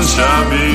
همون شبیه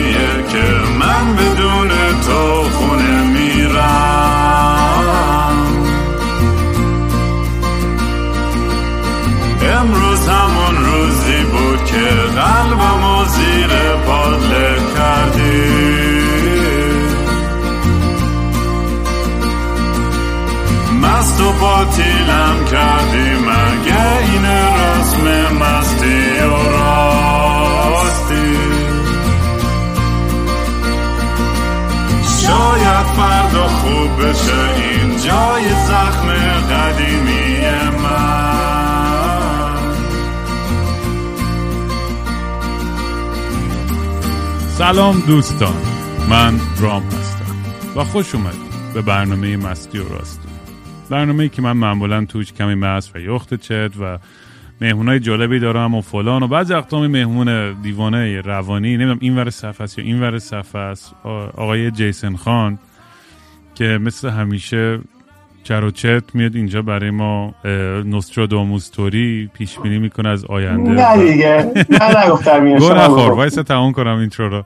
بشه این جای زخم قدیمی من. سلام دوستان من رام هستم و خوش اومدید به برنامه مستی و راستی. برنامه ای که من معمولا توش کمی مست و یخت چت و مهمونای جالبی دارم و فلان و بعضی وقتا مهمون دیوانه روانی نمی‌دونم این ور صف است یا این ور صف است. آقای جیسن خان که مثل همیشه چر و چت میاد اینجا برای ما نوستراداموس توری پیش بینی می‌کنه از آینده. نه دیگه نه نگفتم گو نخور وایسا تمام کنم اینترو رو.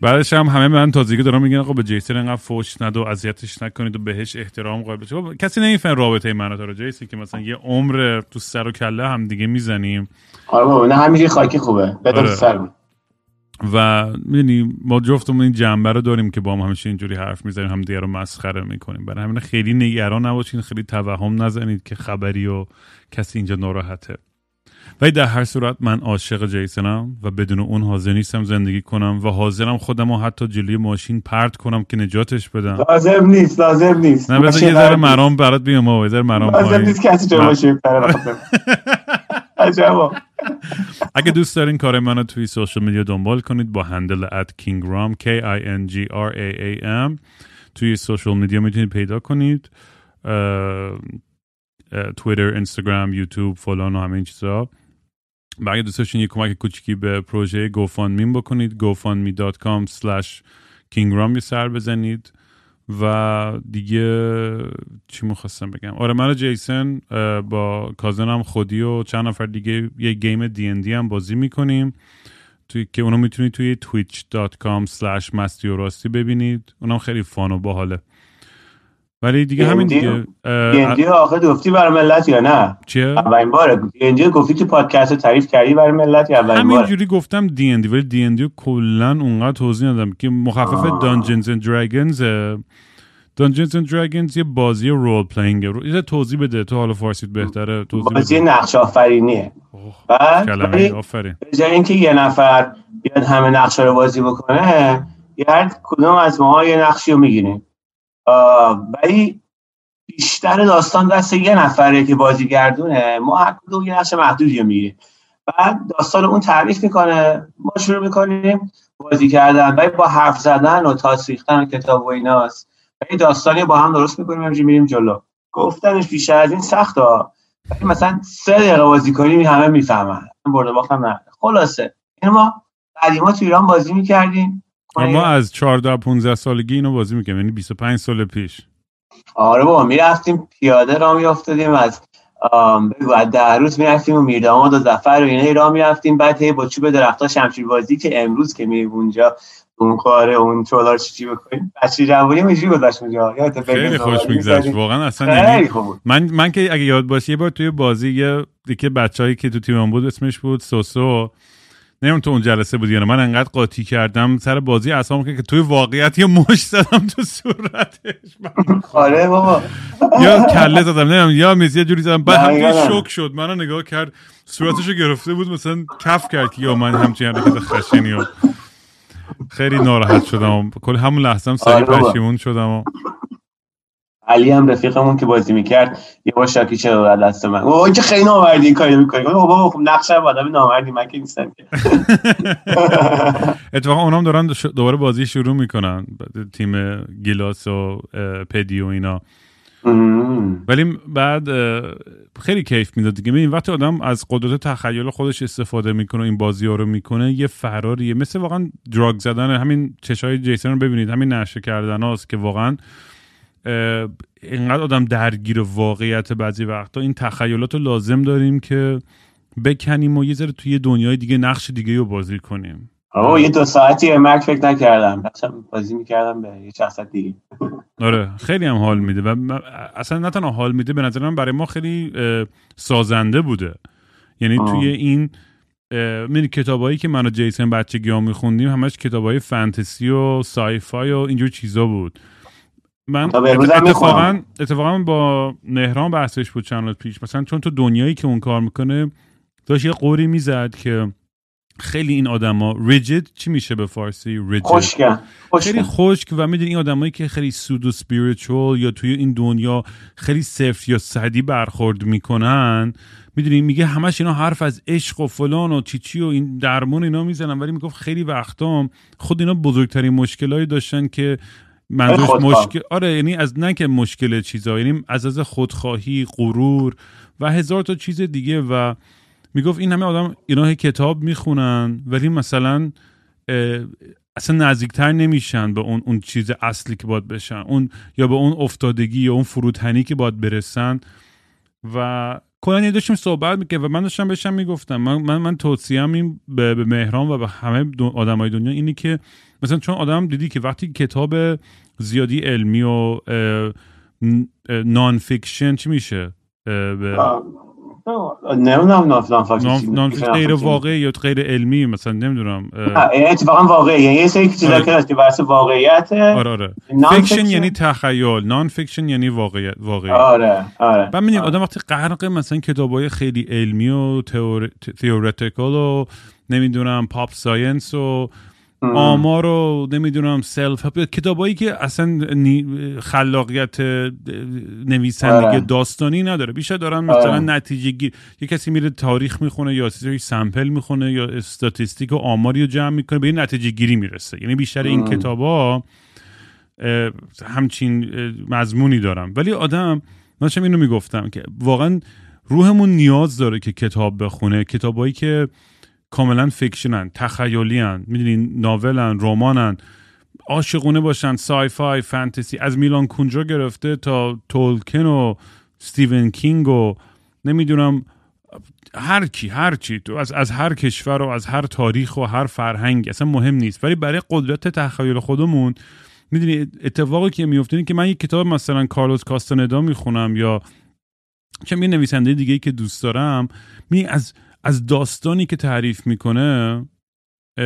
بعدش هم همه من تازگی دارم میگن آقا به جیسن انقدر فوش ند و اذیتش نکنید و بهش احترام قائل بشید. خب، کسی نمیفهم رابطه من رو. جیسی که مثلا یه عمر تو سر و کله هم دیگه می‌زنیم. آره بابا نه همینجوری خاکی خوبه. بدون آره. سر و می‌دونی ما جفتمون این جنبه رو داریم که با هم همیشه اینجوری حرف می‌زنیم هم دیگه رو مسخره می‌کنیم. برای همین خیلی نگران نباشین خیلی توهم نزنید که خبری و کسی اینجا ناراحته. ولی در هر صورت من عاشق جیسنم و بدون اون حاضر نیستم زندگی کنم و حاضرم خودم رو حتی جلوی ماشین پرت کنم که نجاتش بدم. لازم نیست لازم نیست. نه بذار یه ذره مرام برات بیام و یه ذره مرام لازم. نیست کسی جا باشه عجبا. اگه دوست دارین کار منو توی سوشل میدیا دنبال کنید با handle at kingraam k i n g r a a m توی سوشل میدیا می‌تونید پیدا کنید. Twitter Instagram YouTube فلان و همه این چیزا. و اگه دوست داشتین یه کمک کوچیکی به پروژه GoFundMe بکنید gofundme.com slash kingraam یه سر بزنید. و دیگه چی می‌خواستم بگم؟ آره من و جیسن با کازنم خودی و چند نفر دیگه یه گیم دی ان دی هم بازی می‌کنیم. توی که اونو می‌تونید توی twitch.com slash مستی و راستی ببینید. اونم خیلی فان و باحاله. ولی دیگه همین دیگه دی آخه گفتی برای ملت یا نه؟ چیه؟ اولین باره دی گفتی تو پادکست رو تعریف کردی برای ملت یا اولین باره؟ همینجوری گفتم دی ان دی ولی دی ان دی کلا اونقدر توضیح ندادم که مخفف دانجنز اند دراگونز Dungeons and Dragons یه بازی role playing یه توضیح بده تو حالا فارسیت بهتره توضیح بازی نقش آفرینیه. بعد کلمه آفرین. به اینکه یه نفر بیاد همه نقش رو بازی بکنه یه هر کدوم از ما یه نقشی رو می‌گیریم ولی بیشتر داستان دست یه نفره که بازیگردونه. ما هر کدوم یه نقش محدودی رو می‌گیریم. بعد داستان اون تعریف می‌کنه. ما شروع می‌کنیم بازی کردن. ولی با حرف زدن و تاس ریختن و کتاب و ایناست. ولی داستانی با هم درست می‌کنیم همینجوری میریم جلو. گفتنش بیشتر از این سخت ها. ولی مثلا سه دقیقه بازی کنیم همه می‌فهمن. من برده باختم نه خلاصه. این ما قدیما تو ایران بازی می‌کردیم. ما از 14 15 سالگی اینو بازی می‌کنیم یعنی 25 سال پیش. آره بابا می‌رفتیم پیاده را میافتادیم از از دهروز می‌رفتیم و میرداماد و زفر و اینا را می‌رفتیم بعد هی با چوب درختها شمشیر بازی که امروز که میریم اونجا اون کاره اون چولار چی بکنیم؟ بچه جوانی اینجوری گذاشت اونجا. خیلی خوش میگذشت. واقعا اصلا خیلی یعنی خوب من من که اگه یاد باشه یه بار توی بازی یه دیگه بچه‌ای که تو تیمم بود اسمش بود سوسو. نمی‌دونم تو اون جلسه بود یا نه. من انقدر قاطی کردم سر بازی اصلا که توی واقعیت یه مش زدم تو صورتش. آره بابا. یا کله زدم نمی‌دونم یا میز یه جوری زدم. بعد یادم. شوک شد. منو نگاه کرد صورتشو گرفته بود مثلا کف کرد که یا من همچین حرکت خشنی خیلی ناراحت شدم کل همون لحظه هم سری آره. پشیمون شدم و علی هم رفیقمون که بازی می‌کرد یه بار شاکی شد از دست من؟ اوه این که خیلی نامردی این کاری می‌کنی. بابا خب نقشم آدم نامردی من که نیستم که. اتفاقا اونام دارن دوباره بازی شروع می‌کنن تیم گیلاس و پدی و اینا. ولی بعد خیلی کیف می‌داد دیگه. ببین وقتی آدم از قدرت تخیل خودش استفاده می‌کنه و این بازی ها رو می‌کنه یه فراریه مثل واقعا دراگ زدن همین چشای جیسن رو ببینید. همین نشه کردن هاست که واقعا اینقدر آدم درگیر واقعیت بعضی وقتا این تخیلات رو لازم داریم که بکنیم و یه ذره توی دنیای دیگه نقش دیگه رو بازی کنیم. آه یه دو ساعتی مرگ فکر نکردم. داشتم بازی می‌کردم به یه چند دیگه. آره خیلی هم حال میده و اصلا نه تنها حال میده به نظر من برای ما خیلی سازنده بوده. یعنی توی این میری کتابایی که من و جیسن بچگی ها میخوندیم همش کتابای فانتزی و سایفای و اینجور چیزا بود. من اتفاقا اتفاقا با نهران بحثش بود چند روز پیش. مثلا چون تو دنیایی که اون کار می‌کنه داشت یه قوری می‌زد که خیلی این آدما ریجید چی میشه به فارسی؟ ریجید خیلی خشک و می‌دونی این آدمایی که خیلی سودو سپیریچوال یا توی این دنیا خیلی سفت یا صدی برخورد می‌کنن می‌دونی؟ میگه همش اینا حرف از عشق و فلان و چیچی و این درمون اینا می‌زنن ولی می‌گفت خیلی وقتا خود اینا بزرگترین مشکلایی داشتن که منظورش مشکل آره یعنی از نه که مشکل چیزا یعنی از از خودخواهی غرور و هزار تا چیز دیگه و می‌گفت این همه آدم اینا کتاب می‌خونن ولی مثلا اصلا نزدیکتر نمیشن به اون اون چیز اصلی که باید بشن. اون یا به اون افتادگی یا اون فروتنی که باید برسن و کلا داشتیم صحبت می‌کرد و من داشتم بهشم می‌گفتم. من من, من توصیم این به, به مهران و به همه آدمای دنیا اینی که مثلا چون آدم دیدی که وقتی کتاب زیادی علمی و nonfiction چی میشه؟ نمی‌دونم non غیر واقعی یا غیر علمی مثلا نمی‌دونم اتفاقا واقعی یعنی یه سری چیزا آره. که هست که بحث واقعیت آره آره. fiction یعنی تخیل nonfiction یعنی واقعیت واقعی. آره آره. بعد می‌دونیم آدم وقتی غرق مثلا کتابای خیلی علمی و theoretical و نمی‌دونم pop science و آمار رو نمی‌دونم self کتابایی که اصلا خلاقیت نویسندگی آره. داستانی نداره. بیشتر دارن مثلا آره. نتیجه گیر یه کسی میره تاریخ می‌خونه یا sample می‌خونه یا statistic و آماری رو جمع می‌کنه به این نتیجه گیری می‌رسه. یعنی بیشتر این کتابا همچین مضمونی دارن ولی آدم من اینو می‌گفتم که واقعا روحمون نیاز داره که کتاب بخونه. کتابایی که کاملا fiction ن تخیلین می‌دونین ناولن رمانن عاشقونه باشن sci-fi فانتزی. از میلان کوندرا گرفته تا تالکین و استیون کینگ و نمی‌دونم هر کی هر چی. تو از از هر کشور و از هر تاریخ و هر فرهنگ. اصلا مهم نیست. ولی برای قدرت تخیل خودمون می‌دونی اتفاقی که میفته که من یک کتاب مثلا کارلوس کاستاندا می‌خونم یا چه یه نویسنده دیگه ای که دوست دارم می از از داستانی که تعریف می‌کنه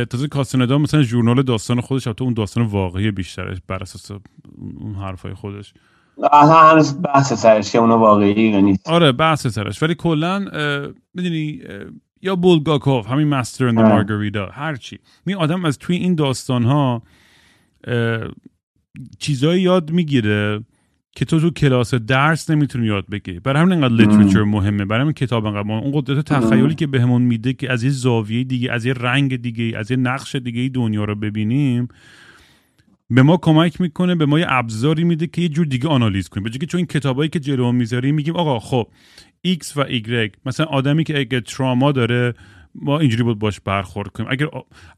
تازه کاستندا مثلا ژورنال داستان خودش تو اون داستان واقعی بیشتره بر اساس اون حرفای خودش. هنوز بحث سرش که اونو واقعی نیست. آره بحث سرش. ولی کلا می‌دونی یا بولگاکوف همین مستر اند مارگریتا هر چی می آدم از توی این داستان ها چیزایی یاد می‌گیره که تو تو کلاس درس نمی‌تونی یاد بگیری. برای همین انقدر لیترچر مهمه. برای همین کتاب انقدر مهمه. اون قدرت تخیلی که بهمون میده که از یه زاویه دیگه از یه رنگ دیگه از یه نقش دیگه دنیا رو ببینیم به ما کمک می‌کنه به ما یه ابزاری میده که یه جور دیگه آنالیز کنیم. بجای چون این کتابایی که جلو می‌ذاریم میگیم آقا خب X و Y مثلا آدمی که اگه تراما داره ما اینجوری بود باش برخورد کنیم. اگر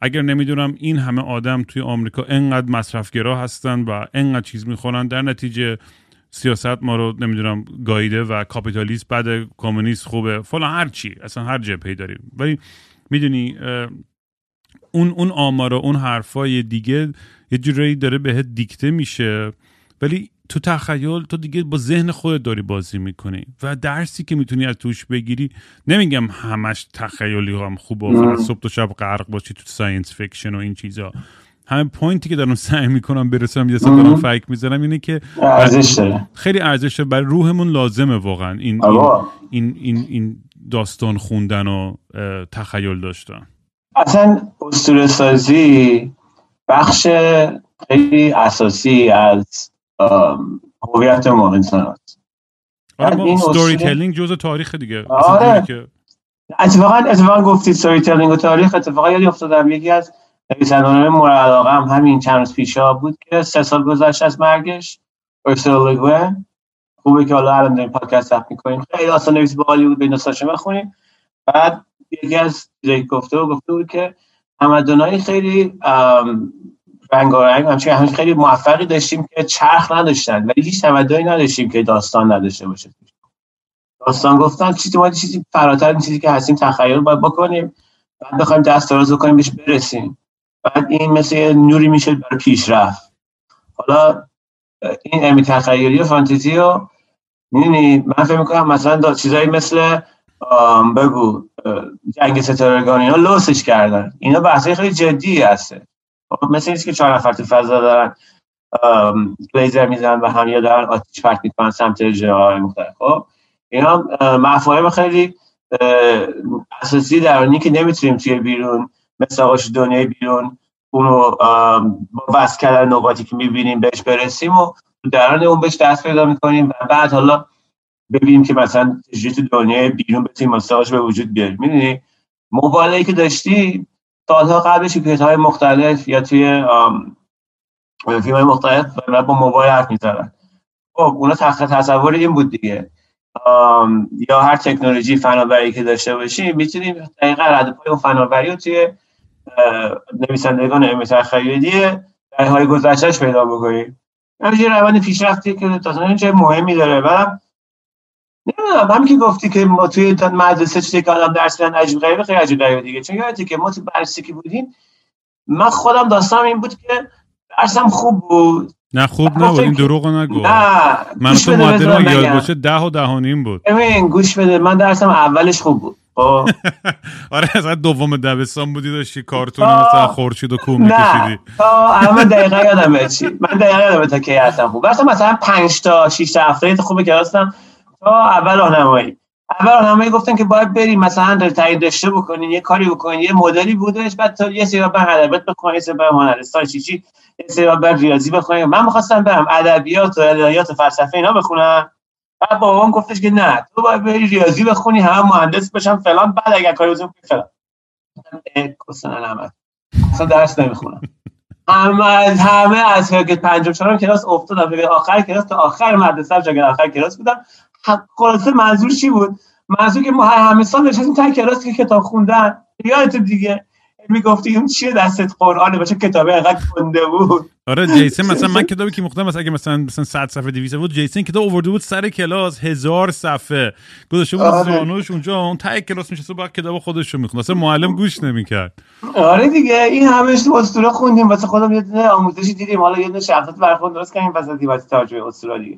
اگر نمی‌دونم این همه آدم توی آمریکا انقدر مصرفگرا هستن و انقدر چیز می‌خورن در نتیجه سیاست ما رو نمی‌دونم گایده و کاپیتالیست بعد کمونیست خوبه. فلان هر چی اصلا هر جبهه داریم. ولی می‌دونی اون اون آمار و اون حرفای دیگه یه جورایی داره بهت دیکته میشه. ولی تو تخیل تو دیگه با ذهن خودت داری بازی می‌کنی و درسی که می‌تونی از توش بگیری. نمیگم همش تخیلی هم خوبه صبح تا شب غرق باشی تو science fiction و این چیزا. همه point ی که دارم سعی می‌کنم برسم یه دارم فکر می‌زنم اینه که ارزش داره. خیلی ارزش داره. برای روحمون لازمه واقعا این این, این, این, این داستان خوندن و تخیل داشتن. اصلا اسطوره سازی بخش خیلی اساسی از هویت ما انسان آره ستوری تلینگ جزء تاریخ دیگه. آره. اتفاقا اتفاقا گفتید ستوری تلینگ و تاریخ اتفاقا یادی افتادم. یکی از نویسندگان مورد علاقه هم همین چند روز بود که سه سال گذشت از مرگش. ارسل لگوه خوبه که حالا الان داریم پادکست ضبط می‌کنیم. خیلی آسان نویسی باحالی بود بین داستانش بخونیم. بعد یکی از چیزایی گفته و گفته بود که تمدنای خیلی رنگارنگ همچنین همچنین خیلی موفقی داشتیم که چرخ نداشتن ولی هیچ تمدنی نداشتیم که داستان نداشته باشه. داستان گفتن چیزی ما چیزی فراتر این چیزی که هستیم تخیل باید بکنیم. بعد بخوایم دست دراز بکنیم بهش برسیم. بعد این مثل نوری میشه برای پیشرفت. حالا این علمی تخیلی و فانتزی رو می‌دونی من فکر می‌کنم مثلا چیزایی مثل بگو جنگ ستارگان اینا لوسش کردن. اینا بحثای خیلی جدی هسته. خب، مثل اینکه که چهار نفر تو فضا دارن لیزر می‌زنن و هم یا دارن آتیش پرت می‌کنن سمت جاهای مختلف. خب اینا مفاهیم خیلی اساسی در که نمی‌تونیم توی بیرون مثل آقاش دنیای بیرون اونو با وصل کردن نقاطی که می‌بینیم بهش برسیم و دران اون بهش دست پیدا می‌کنیم و بعد حالا ببینیم که مثلا چجوری تو دنیای بیرون بتونیم مساج به وجود بیاریم. می‌دونی؟ موبایلی که داشتی سالها قبلش کیت های مختلف یا توی فیلم های مختلف و با موبایل حرف می‌زدن خب اونا تصور این بود دیگه. یا هر تکنولوژی فناوری که داشته باشیم می‌تونیم دقیقا رد پای اون فناوری رو توی نویسندگان علمی تخیلی در های گذشتهش پیدا بکنیم یه روند پیشرفتی که تا چه مهمی داره و نمی‌دونم همین که گفتی که ما توی مدرسه چیزی که آدم درس میدن عجیب غریبه خیلی عجیب غریبه دیگه. چون یادتی که ما تو بررسی که بودیم من خودم داستانم این بود که درسم خوب بود. نه خوب نبود این دروغ نگو. نه من تو معدل یاد باشه ده و دهانیم بود. ببین گوش بده من درسم اولش خوب بود. خب؟ آره از دوم دبستان بودی داشتی کارتون مثلا خورشید و کو میکشیدی. اما دقیقا یادم چی. من دقیقا یادم تا کی هستم خوب. مثلا 5 تا 6 تا هفته خوبه که هستم تا اول راهنمایی. اول راهنمایی گفتن که باید بریم مثلا تایید داشته بکنین یه کاری بکنین یه مدلی بودش بعد تا یه سری بعد ادبیات بخونین یه سری بعد هنرستان چی چی یه سری بعد ریاضی بخونین من می‌خواستم برم ادبیات و الهیات و فلسفه اینا بخونم. بعد بابام گفتش که نه تو باید بری ریاضی بخونی هم مهندس بشم فلان بعد اگر کاری بزنم فلان. اصلا درس نمی‌خونم. همه از همه از که پنجم چهارم کلاس افتادم. به آخر کلاس تا آخر مدرسه جا آخر کلاس بودم. خلاصه منظور چی بود؟ منظور که ما همه سال نشستیم تا کلاس که کتاب خوندن. یادت دیگه؟ می‌گفتی اون چیه دستت قرآنه باشه کتابه انقدر کنده بود. آره جیسن مثلا من کتابی که مختم مثلا اگه مثلا مثلا 100 صفحه 200 بود جیسن کتاب آورده بود سر کلاس هزار صفحه. گذاشته بود آره. زانوش اونجا اون تای کلاس میشه با کتاب خودش رو می‌خوند. مثلا معلم گوش نمی‌کرد. آره دیگه این تو اسطوره خوندیم. واسه خودم یه دونه آموزشی دیدیم. حالا یه دونه شخصیت برخورد درست کردیم واسه دیوار ترجمه اسطوره دیگه.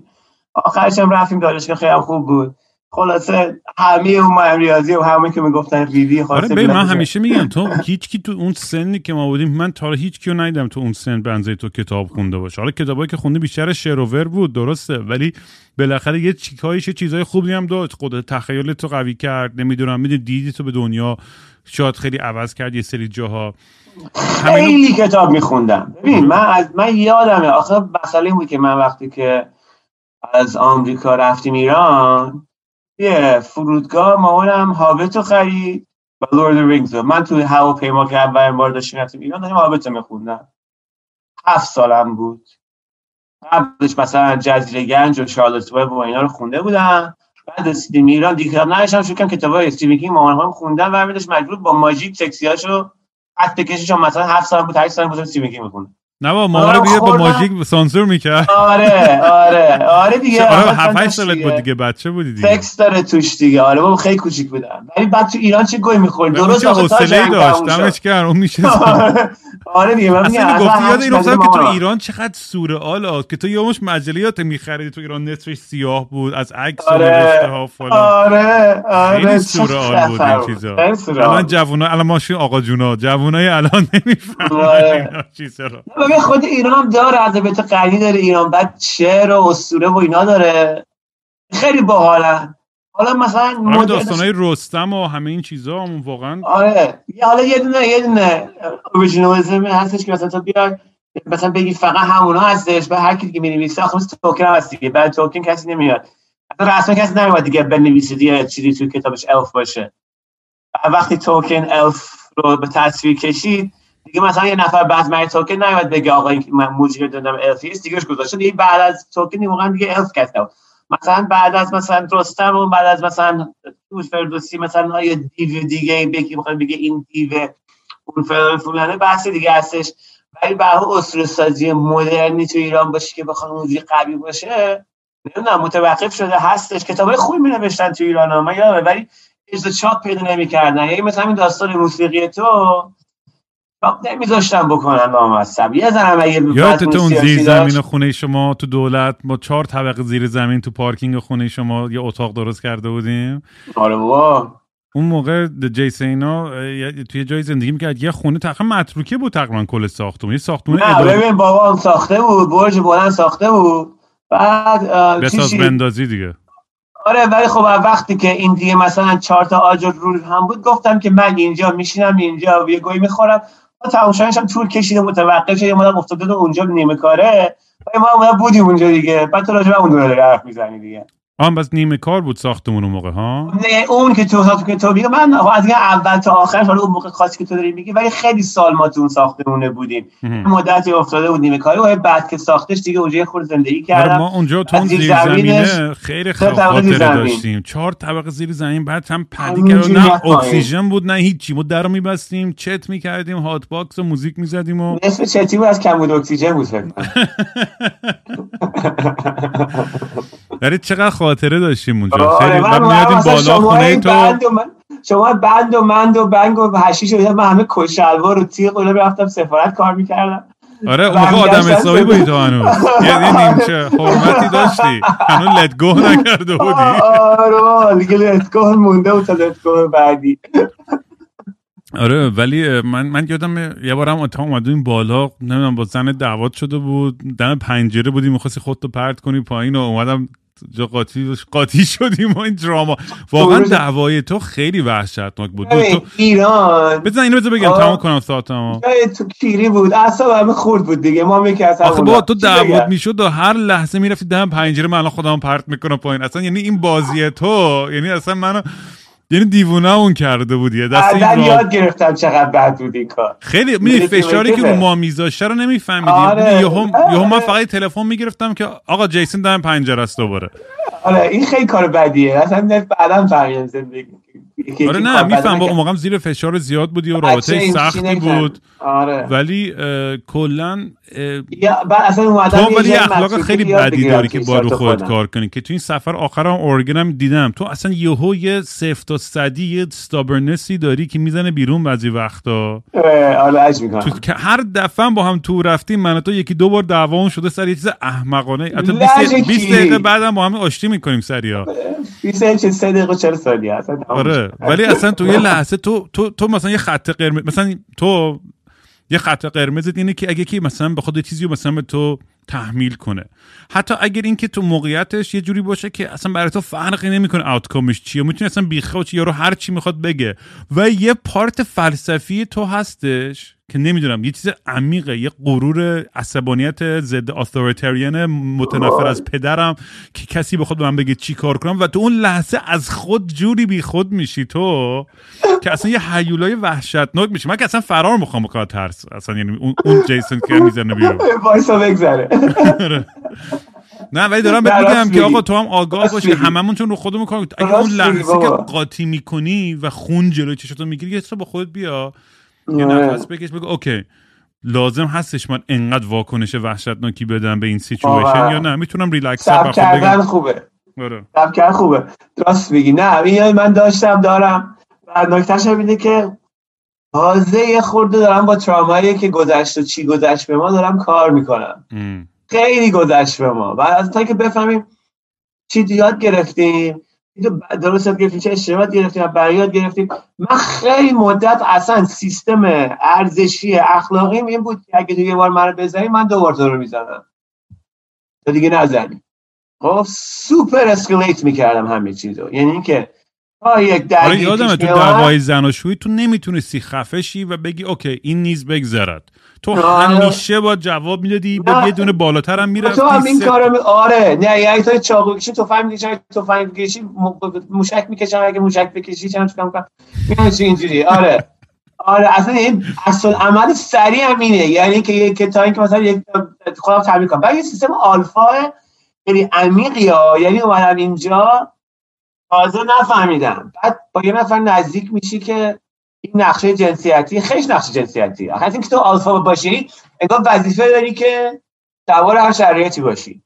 آخرش هم رفتیم دانشگاه خیلی خوب بود. خلاصه همه اون ریاضی و همه که می‌گفتن ریدی خلاصه آره من همیشه میگم تو هیچ کی تو اون سنی که ما بودیم من تا هیچ کیو ندیدم تو اون سن بنزه تو کتاب خونده باشه. حالا کتابایی که خونده بیشتر شروور بود درسته ولی بالاخره یه چیکایش چیزای خوبی هم داشت. خود تخیل تو قوی کرد نمی‌دونم می‌دونی دیدی تو به دنیا شاید خیلی عوض کرد یه سری جاها. خیلی کتاب میخوندم. ببین من از من یادمه. آخه مسئله بود که من وقتی که از آمریکا رفتیم ایران یه فرودگاه مامانم هابت رو خرید و لورد رینگز من توی هواپیما که اولین بار داشتیم رفتیم ایران داشتیم هابت رو میخوندم هفت سالم بود. قبلش مثلا جزیره گنج و شارلوت وب و اینا رو خونده بودم. بعد رسیدیم ایران دیگه کتاب نداشتم شروع کردم کتابای استیون کینگ مامان خوندم و میدش مجبور با ماژیک سکسیاشو خط بکشیش مثلا هفت سال بود 8 سال بود استیون کینگ میخوندم نه با مامان رو با ماژیک سانسور می‌کرد. آره آره آره دیگه آره 7 سالت بود دیگه بچه بودی دیگه. سکس داره توش دیگه. آره بابا خیلی کوچیک بودم ولی بعد تو ایران چه گوی می‌خورد درست حوصله داشت دمش کرد اون میشه آره دیگه من میگم گفتی یاد این افتاد که تو ایران چقدر سورئال که تو یه مشت میخریدی تو ایران نصفش سیاه بود از عکس و نوشته ها فلان. آره آره خیلی سورئال بود این چیزا. الان جوونا الان ماشین آقا جونا جوونای الان نمی‌فهمن چیزا رو خود ایران هم داره ادبیات غنی داره ایران بعد شعر و اسطوره و اینا داره. خیلی باحالن حالا مثلا آره داستانای رستم و همه این چیزا هم واقعا آره. حالا یه دونه یه دونه اوریجینالیسم هستش که مثلا تو بیای مثلا بگی فقط همونا هستش و هر کی که می‌نویسه آخه توکن هست دیگه. بعد توکن کسی نمیاد. اصلا رسما کسی نمیاد دیگه بنویسه دیگه چیزی تو کتابش الف باشه. وقتی توکن الف رو به تصویر کشید دیگه مثلا یه نفر بعد من توکن نیومد بگه آقا این من موجی دادم الفیس دیگه گذاشته دیگه بعد از توکن واقعا دیگه الف کسب مثلا بعد از مثلا رستم و بعد از مثلا توش فردوسی مثلا یه دیو دیگه بگی بخواد بگه این دیو اون فلان فلانه بحث دیگه هستش. ولی به اصول سازی مدرنی تو ایران باشه که بخواد موجی قوی باشه نمی‌دونم متوقف شده هستش. کتابای خوبی می نوشتن تو ایران ها من ولی از چاپ پیدا نمی‌کردن. یعنی مثلا این داستان موسیقی تو نمیذاشتم بکنن نامصب یه زنم اگه یادت اون زیر زمین خونه شما تو دولت ما چهار طبقه زیر زمین تو پارکینگ خونه شما یه اتاق درست کرده بودیم؟ آره بابا. اون موقع جیسینا توی جای زندگی می‌کرد. یه خونه تقریبا متروکه بود تقریبا کل ساختمون. یه ساختمون نه ببین بابا ساخته بود. برج بلند ساخته بود. بعد بساز بندازی دیگه. آره ولی خب وقتی که این دیگه مثلا چهار تا آجر رو هم بود گفتم که من اینجا میشینم اینجا یه گوی می‌خورم. تماشایش هم طول کشیده متوقف شد یه مدام افتاده اونجا نیمه کاره. ما بودیم اونجا دیگه. بعد تو راجع اون داره حرف می‌زنی دیگه. آن بس نیمه کار بود ساختمون اون موقع ها؟ نه اون که تو که تو میگه من از اول تا آخر حالا اون موقع خاصی که تو داری میگی ولی خیلی سال ما تو اون ساختمونه بودیم. مدتی افتاده بود نیمه کاری و بعد که ساختش دیگه اونجا خود زندگی کردم ما اونجا تو اون زیر زمینه خیلی خاطره داشتیم. چهار طبقه زیر زمین بعد هم پدی کرد نه اکسیژن بود نه هیچی. ما درو میبستیم چت می‌کردیم هات باکس و موزیک می‌زدیم و نصف چتی بود از کمبود اکسیژن بود داری چقدر خاطره داشتیم اونجا. آره خیلی من میادیم بالا خونه تو. شما بند و مند و بنگ و هشیش و من همه کشلوار و تیغ و رفتم سفارت کار می‌کردم. آره اون موقع آدم حسابی بودی تو هنوز. یعنی نیمچه حرمتی داشتی. هنوز لتگوه نکرده بودی. آره دیگه لتگوه مونده بود تا لتگوه بعدی. آره ولی من من یادم یه بارم اتاق اومدیم بالا. نمی‌دونم با زن دعوت شده بود. دم پنجره بودی می‌خواستی خودتو پرت کنی پایین و اومدم جا قاطی قاطی شدیم و این دراما. واقعا دعوای تو خیلی وحشتناک بود. تو ایران بزن اینو بزن بگم تمام کنم ساعتمو تو کیری بود. اصلا همه خورد بود دیگه. ما میگه اصلا آخه با تو دعوات می‌شد و هر لحظه می‌رفتی دم پنجره من الان خودم پرت می‌کنم پایین. اصلا یعنی این بازی تو یعنی اصلا منو یعنی دیوونه اون کرده بود یه دست این یاد گرفتم چقدر بد بود این کار. خیلی می فشاری که رو ما میذاشته رو نمیفهمیدیم. آره. یهو من فقط تلفن می‌گرفتم که آقا جیسون دم پنجره است دوباره. آره این خیلی کار بدیه. اصلا بعدا فهمیدم زندگی. آره نه میفهم با اون موقع زیر فشار زیاد بودی و رابطه سختی بود. آره. ولی کلا تو ولی اخلاق خیلی بدی داری که با رو خودت کار کنی که تو این سفر آخر هم اورگنم دیدم. تو اصلا یهو یه صفر تا صدی یه استابرنسی داری که می‌زنه بیرون بعضی وقتا. آره تو که هر دفعه با هم تو رفتیم من تو یکی دو بار دعوامون شده سر یه چیز احمقانه. حتی 20 دقیقه بعدم با هم آشتی می‌کنیم سریا 20 دقیقه 40 ثانیه آره. ولی اصلا تو یه لحظه تو تو تو مثلا یه خط قرمز مثلا تو یه خط قرمز اینه که اگه کی مثلا به خود چیزی مثلا به تو تحمیل کنه. حتی اگر اینکه تو موقعیتش یه جوری باشه که اصلا برای تو فرقی نمی‌کنه آوتکامش چیه. می‌تونی اصلا بیخوچ یارو هر چی می‌خواد بگه. و یه پارت فلسفی تو هستش. که نمی‌دونم یه چیز عمیقه یه غرور عصبانیت ضد اتوریتریان متنفر از پدرم که کسی به خود به من بگه چی کار کنم و تو اون لحظه از خود جوری بی خود میشی تو که اصلا یه حیولای وحشتناک میشی. من که اصلا فرار می‌خوام بکنم ترس. اصلا یعنی اون, اون جیسون که می‌زنه بیرون. بگذره. آره. نه ولی دارم بهت میگم که آقا تو هم آگاه باشی هممون چون رو خودمون کار اگه اون لحظه که قاطی می‌کنی و خون جلوی چشتو می‌گیری یه با خودت بیا. یه آره. نفس بکش بگو okay. لازم هستش من انقدر واکنش وحشتناکی بدم به این سیچویشن یا نه؟ می‌تونم ریلکس سب کردن خوبه. آره. سب کردن خوبه. راست میگی. نه این من داشتم دارم. و نکتهش اینه که تازه یه خورده دارم با ترامایی که گذشت و چی گذشت به ما دارم کار می‌کنم. خیلی گذشت به ما. و از تا که بفهمیم چی یاد گرفتیم درست گرفتیم چه اشتباهات گرفتیم بریاد گرفتیم. من خیلی مدت اصلا سیستم ارزشی اخلاقی این بود که اگه تو یه بار منو بزنی من دوبار تو رو می‌زنم. تو دیگه نزنی. خب سوپر اسکلیت می‌کردم همه چیزو. یعنی اینکه یک آره یادمه تو دعوای زناشویی تو نمی‌تونستی خفشی و بگی اوکی این نیز بگذرد. تو همیشه با جواب می‌دادی به یه دونه بالاتر هم می‌رفتی تو هم این کارو آره. نه یعنی تو چاقو کشی تو فهم می‌کشی تو فهم می‌کشی موشک می‌کشم اگه موشک بکشی چند چیکار کنم میگم اینجوری؟ آره. آره اصلا این اصل عمل سریع هم اینه. یعنی که که تا اینکه مثلا یک خودم تعبیر کنم. بعد یه سیستم آلفا خیلی عمیقی ها یعنی اومدم اینجا تازه نفهمیدم. بعد با یه نفر نزدیک میشی که این نقشه جنسیتی خیلی نقشه جنسیتی. حتی اینکه تو آلفا باشی انگار وظیفه داری که سوار هر شرایطی باشی.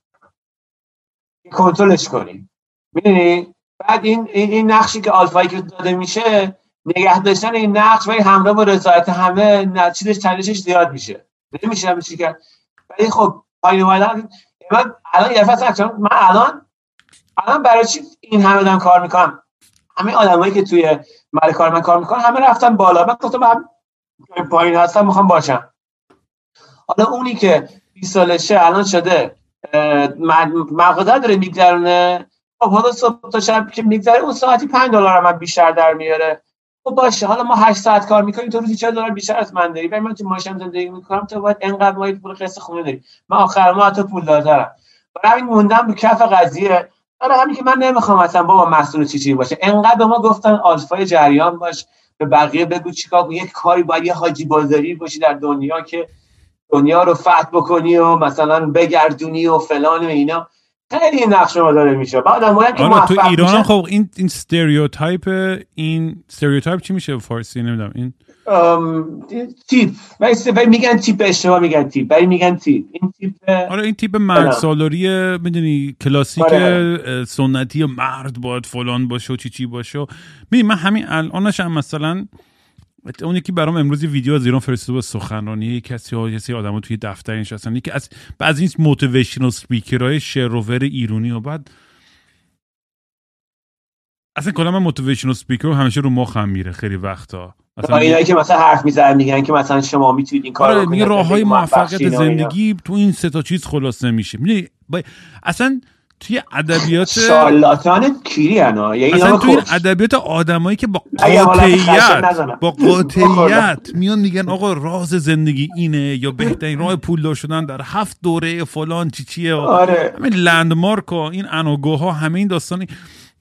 کنترلش کنی. می‌دونی؟ بعد این این نقشی که آلفایی که داده میشه نگه داشتن این نقش ولی همراه با رضایت همه چیزش تنشش زیاد میشه. نمیشه چی کرد. ولی خب پایین اومدن. من الان یه من الان الان برای چی این همه دارم کار می‌کنم همه آدمایی که توی مال کار من کار می‌کنن همه رفتن بالا. من گفتم من پایین هستم می‌خوام باشم. حالا اونی که 20 سالشه الان شده مقدار داره میگذرونه. خب حالا صبح تا شب که میگذره اون ساعتی 5 دلار من بیشتر در میاره. خب باشه. حالا ما 8 ساعت کار می‌کنیم تو روزی 40 دلار بیشتر از من داری. من تو ماشین زندگی می‌کنم تو باید انقدر مایه پول قسط خونه داری. من آخر ماه تو پول دارم. برای همین موندم به کف قضیه. برای همین که من نمی‌خوام اصلا بابا مسئول چی چی باشه. انقدر به ما گفتن آلفای جریان باش به بقیه بگو چیکار یک کاری باید یه حاجی بازاری باشی در دنیا که دنیا رو فتح بکنی و مثلا بگردونی و فلان و اینا. خیلی این نقش ما داره میشه. بعد آره تو ایران خب این این stereotype این stereotype چی میشه فارسی؟ نمی‌دونم. این تیپ. ولی میگن تیپ اشتباه میگن تیپ. ولی میگن تیپ. این تیپ آره این تیپ مرد سالاری می‌دونی کلاسیک آره. سنتی مرد باید فلان باشه و چی چی باشه. می‌دونی من همین الانش هم مثلا اون یکی برام امروز ویدیو از ایران فرستاده با سخنرانی. کسی ها کسی توی دفتر نشستن. یکی از بعضی این motivational های شعر ایرانی و بعد اصلا کلا من موتیویشنال سپیکر همیشه رو مخم میره خیلی وقتا. مثلا اینایی که مثلا حرف می‌زنن میگن که مثلا شما می‌تونید این کارو آره میگه راه های موفقیت زندگی تو این سه تا چیز خلاصه میشه. می‌دونی اصلا توی ادبیات شالاتان کیری انا یعنی اصلا توی ادبیات آدمایی که با قاطعیت با قاطعیت میان میگن آقا راز زندگی اینه یا بهترین راه پولدار شدن در هفت دوره فلان چی چیه. آره. همین لندمارک و این انوگوها همه این داستانی.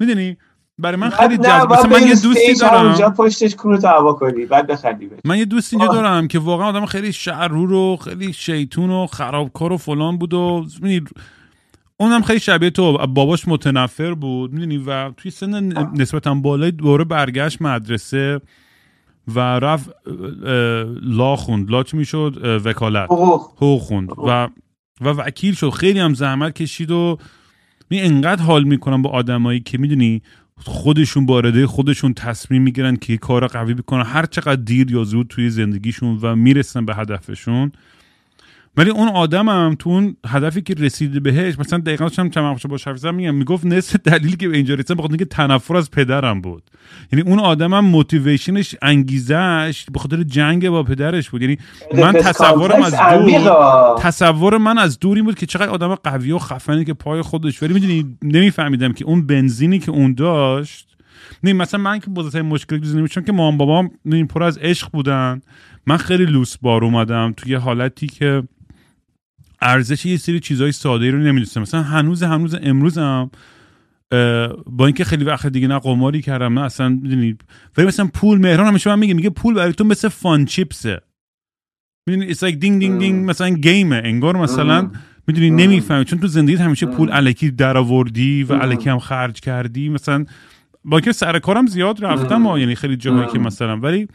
می‌دونی؟ برای من خیلی جذاب مثلا من یه دوستی دارم. اونجا پشتش کونو هوا کنی. بعد بخندی من یه دوستی اینجا دارم که واقعا آدم خیلی شعرور و خیلی شیطون و خرابکار و فلان بود و اونم خیلی شبیه تو. باباش متنفر بود می‌دونی؟ و توی سن نسبتا بالای دوره برگشت مدرسه و رفت لا خوند. لا چی می‌شد؟ وکالت. حقوق. خوند. و و وکیل شد. خیلی هم زحمت کشید و می انقدر حال می‌کنم با آدمایی که می‌دونی خودشون بارده خودشون تصمیم می‌گیرن که کار قوی بکنن. هر چقدر دیر یا زود توی زندگیشون و می‌رسن به هدفشون ولی اون آدمم تو اون هدفی که رسیده بهش مثلا دقیقا هم چند با حرف میگم می‌گفت نصف دلیلی که به اینجا رسیدم بخاطر اینکه تنفر از پدرم بود. یعنی اون آدمم موتیویشنش انگیزش به خاطر جنگ با پدرش بود. یعنی من تصورم از دور تصور من از دور این بود که چقدر آدم قوی و خفنی که پای خودش. ولی می‌دونی نمیفهمیدم که اون بنزینی که اون داشت نه مثلا من که بزرگترین مشکلی تو زندگی که مام بابام پر از عشق بودن. من خیلی لوس بار اومدم توی حالتی که ارزش یه سری چیزهای ساده رو نمی‌دونستم. مثلا هنوز هنوز امروز هم با اینکه خیلی وقت دیگه نه قماری کردم نه اصلا می‌دونی. ولی مثلا پول مهران همیشه من میگه میگه پول برای تو مثل fun chips ه. می‌دونی it's like ding ding ding مثلا game ه. انگار مثلا می‌دونی نمی‌فهمی. چون تو زندگیت همیشه پول الکی درآوردی و الکی هم خرج کردی. مثلا با اینکه سر کارم زیاد رفتم یعنی خیلی جاهایی که مثلا. ولی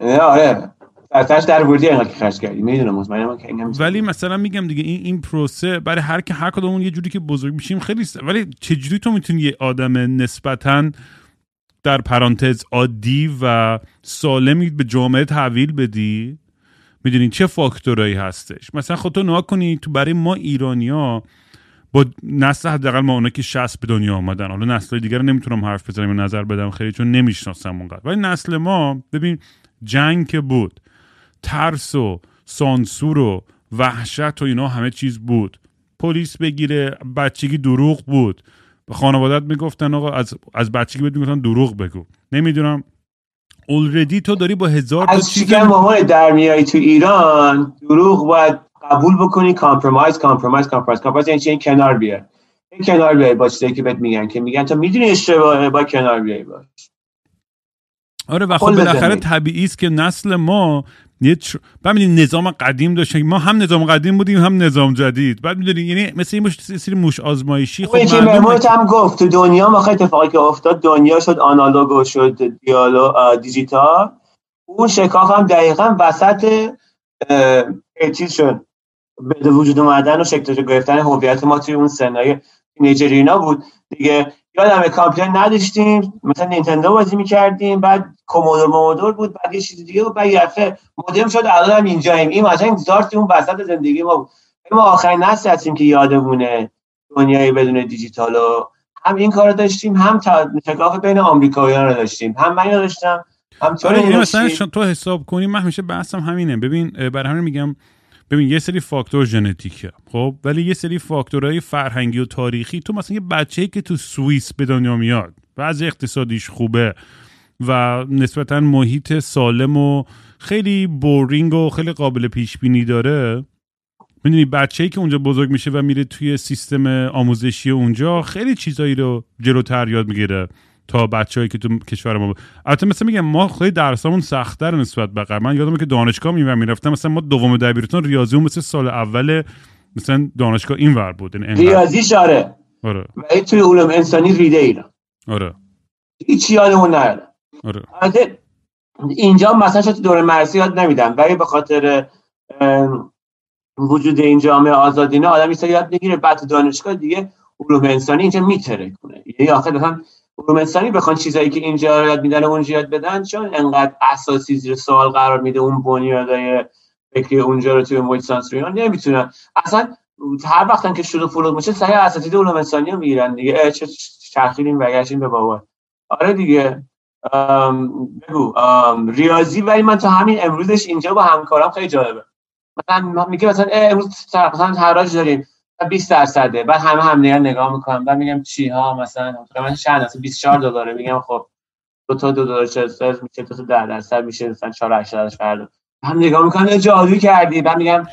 آره. ارتش در وردی اینقدر خرج کردی. می‌دونم مطمئنم که ولی مثلا میگم دیگه این این پروسه برای هر که هر کدومون یه جوری که بزرگ میشیم خیلی س... ولی چجوری تو می‌تونی یه آدم نسبتا در پرانتز عادی و سالمی به جامعه تحویل بدی؟ می‌دونی چه فاکتورایی هستش؟ مثلا خود تو نها کنی تو برای ما ایرانیا با نسل حداقل ما اونا که 60 به دنیا آمدن. حالا نسل دیگر نمی‌تونم حرف بزنم نظر بدم خیلی چون نمی‌شناسم اونقدر. ولی نسل ما ببین جنگ که بود ترس و سانسور و وحشت و اینا همه چیز بود. پلیس بگیره بچگی دروغ بود. به خانوادت می‌گفتن آقا از, از بچگی بهت می‌گفتن دروغ بگو. نمی‌دونم. اولردی تو داری با هزار از شکم مامان در میای تو ایران دروغ باید قبول بکنی compromise compromise compromise compromise یعنی چی کنار بیار این کنار بیای با چیزایی که بهت میگن که میگن تو می‌دونی اشتباهه با کنار بیای باش. آره و خب بالاخره طبیعی است که نسل ما یه چ... بعد نظام قدیم داشتیم ما هم نظام قدیم بودیم هم نظام جدید. بعد می‌دونی یعنی مثل این مش... سری موش آزمایشی. خب مردم هم گفت تو دنیا ما خیلی اتفاقی که افتاد دنیا شد آنالوگ و شد دیالو دیجیتال. اون شکاف هم دقیقا وسط چیز شد. به وجود اومدن و شکل گرفتن هویت ما توی اون سنای تینیجرینا بود. دیگه یادم کامپیوتر نداشتیم. مثلا نینتندو بازی می‌کردیم بعد کومودور مومودور بود بعد یه چیز دیگه بود بعد یه مودم شد الان هم اینجاییم. این مثلا زارت اون وسط زندگی ما بود. ما آخرین نسل هستیم که یادمونه دنیایی بدون دیجیتال و هم این کار داشتیم هم تکاف بین آمریکاییان رو داشتیم. هم من داشتم هم تو آره یعنی مثلا تو حساب کنی من همیشه بحثم همینه. ببین برای همین میگم ببین یه سری فاکتور ژنتیکه خب؟ ولی یه سری فاکتورهای فرهنگی و تاریخی تو مثلا یه بچه‌ای که تو سوئیس به دنیا میاد بعضی اقتصادیش خوبه و نسبتا محیط سالم و خیلی بورینگ و خیلی قابل پیش بینی داره می‌دونی؟ بچه‌ای که اونجا بزرگ میشه و میره توی سیستم آموزشی اونجا خیلی چیزایی رو جلوتر یاد می‌گیره. تا بچههایی که تو کشور ما البته مثلا میگم ما خیلی درسامون سختتر نسبت به قبل. من یادمه که دانشگاه میرم می‌رفتم. مثلا ما دوم دبیرستان ریاضی اون مثل سال اول مثلا دانشگاه این ور بود یعنی ریاضی شاره. آره. و توی علوم انسانی ریده ایران آره. هیچ یادمون نره آره. اینجا مثلا شد دور مرسی یاد نمیدم. ولی به خاطر وجود این جامعه آزادینه آدم یاد بگیره بعد دانشگاه دیگه علوم انسانی اینجا میتره کنه یعنی آخر مثلا علوم انسانی بخوان چیزایی که اینجا یاد میدن اونجا یاد بدن چون انقدر اساسی زیر سوال قرار میده اون بنیادای فکری اونجا رو توی محیط سانسوریان نمی‌تونن. اصلا هر وقتن که شروع فروغ میشه صحیح اساتید علوم انسانی رو می‌گیرن دیگه. چه چرخیدیم برگشتیم به بابا. آره دیگه. بگو. ریاضی ولی من تا همین امروزش اینجا با همکارم خیلی جالبه. مثلا میگه مثلا امروز مثلا حراج داریم. 20 درصده. بعد همه هم نگاه نگاه می‌کنم بعد میگم چی ها؟ مثلا من چند اصلا 24 دلاره. میگم خب دو تا دو دلار 40 میشه تو 10 درصد میشه مثلا 4 80 فردا هم نگاه می‌کنم جادو کردی. بعد میگم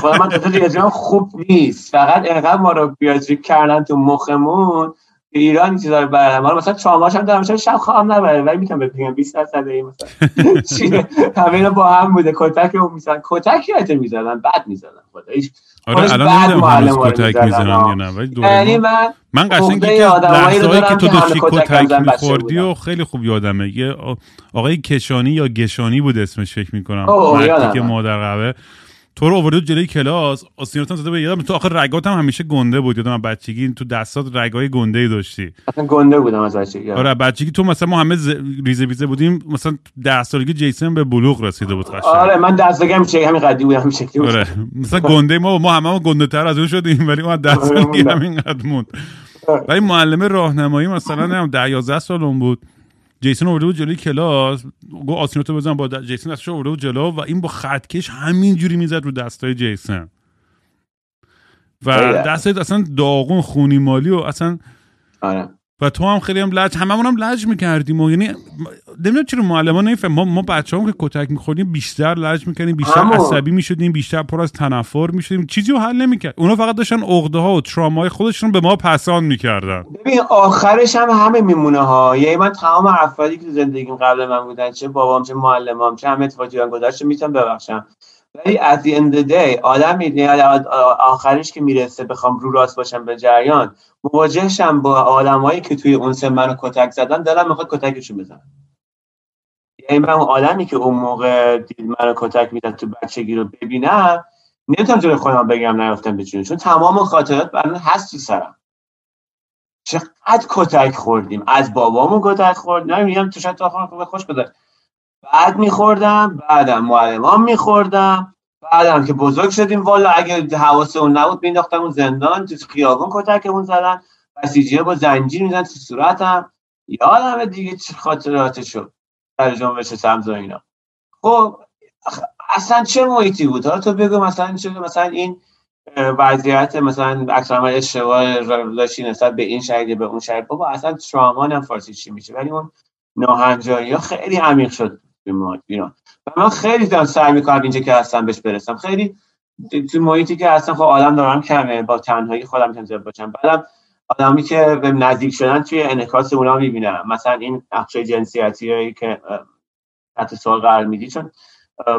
خدا من تو ریاضی خوب نیست. فقط انقدر ما رو ریاضی کردن تو مخمون ایران چیزا رو حالا مثلا چاماش هم دارم شب خواهم نبره؟ ولی می‌تونم بگم 20 درصد این مثلا. همه با هم بوده. کتک رو می‌زنن کتک یادت می‌زدن. بعد می‌زدن. خداییش. آره الان نمی‌دونم هنوز کتک می‌زنن یا نه ولی یعنی من من قشنگ که لحظه‌ای که تو داشتی کتک میخوردی و خیلی خوب یادمه. یه آقای کشانی یا گشانی بود اسمش فکر می‌کنم. مردی که مادر قهوه تو رو آورده جلوی کلاس آسیناتم زده به یادم. تو آخر رگات هم همیشه گنده بود. یادم بچگی تو دستات رگای گنده ای داشتی. اصلا گنده بودم از بچگی. آره. بچگی تو مثلا ما همه ریزه بیزه بودیم. مثلا 10 سالگی جیسن به بلوغ رسیده بود قشنگ. آره من 10 سالگی هم چه همین قدی بودم شکلی آره. مثلا گنده ما ما همه گنده تر از اون شدیم ولی ما 10 سالگی همین قد موند. ولی معلم راهنمایی مثلا نه 10 11 سالم بود. جیسون آورده بود جلوی کلاس گو آسیناتو بزن با جیسون دستش آورده بود جلو و این با خطکش همینجوری می‌زد رو دستای جیسون و دستت اصلا داغون خونی مالی و اصلا آره. و تو هم خیلی هم لج هممون هم لج می‌کردیم و یعنی نمی‌دونم چرا معلمان نمیفهم ما ما بچه‌ها که کتک می‌خوریم بیشتر لج می‌کردیم بیشتر. عصبی می‌شدیم بیشتر پر از تنفر می‌شدیم. چیزی رو حل نمی‌کرد. اونا فقط داشتن عقده ها و ترامای خودشون به ما پسان می‌کردن. ببین آخرش هم همه میمونه ها. یعنی من تمام افرادی که زندگیم قبل من بودن چه بابام چه معلمام چه هم اتفاقی گذشته می‌تونم ببخشم. ولی at the end the day آدم آخرش که می‌رسه بخوام رو راست باشم به جریان مواجهشم با آدمایی که توی اون سن منو کتک زدن دلم می‌خواد کتکشون بزنم. یعنی من اون آدمی که اون موقع دید منو کتک میدن تو بچگی رو ببینم نمی‌تونم جلوی خودم بگم نیافتم به چون تمام خاطرات برای هست تو سرم. چقدر کتک خوردیم. از بابامون کتک خورد. نمیگم تو شاید تا خوش گذشت. بعد میخوردم بعدم معلمان میخوردم بعدم که بزرگ شدیم والا. اگه حواس اون نبود مینداختم اون زندان تو خیابون کتکمون زدن. بسیجیه با زنجیر میزن تو صورتم. یادم دیگه چه خاطرات شد در جنبش سمز و اینا. خب اصلا چه محیطی بود؟ حالا تو بگو مثلا چه مثلا این وضعیت مثلا اکثر اشتباه داشتی نسبت به این شهید به اون شهید بابا اصلا ترامان هم فارسی چی میشه؟ ولی اون ناهنجاری ها خیلی عمیق شد. ایران و من خیلی دارم سعی می‌کنم اینجا که هستم بهش برسم. خیلی تو محیطی که هستم خب آدم دارم کمه. با تنهایی خودم می‌تونم باشم. بعدم آدمی که به نزدیک شدن توی انعکاس اونا می‌بینم. مثلا این نقش جنسیتی هایی که تحت سوال قرار میدی. چون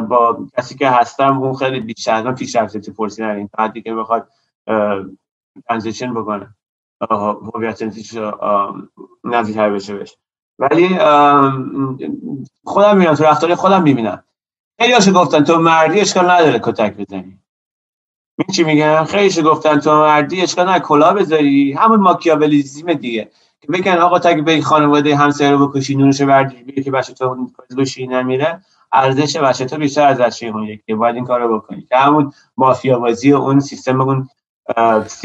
با کسی که هستم اون خیلی بیشتر از من پیش رفته تو پرسیدن این حدی که بخواد ترانزیشن بکنه. هویت نزدیکتر بشه بشه ولی خودم می‌بینم تو رفتاری خودم می‌بینم. خیلی هاشو گفتن تو مردی اشکال نداره کتک بزنی. این چی میگم خیلی گفتن تو مردی اشکال نداره کلا بذاری. همون ماکیاولیزم دیگه. که بگن آقا تا به خانواده همسایه رو بکشی نونشو بردی که بچه تو بشی نمیره ارزش بچه تو بیشتر از بچه اون یکی باید این کارو بکنی. که همون مافیا بازی اون سیستم اون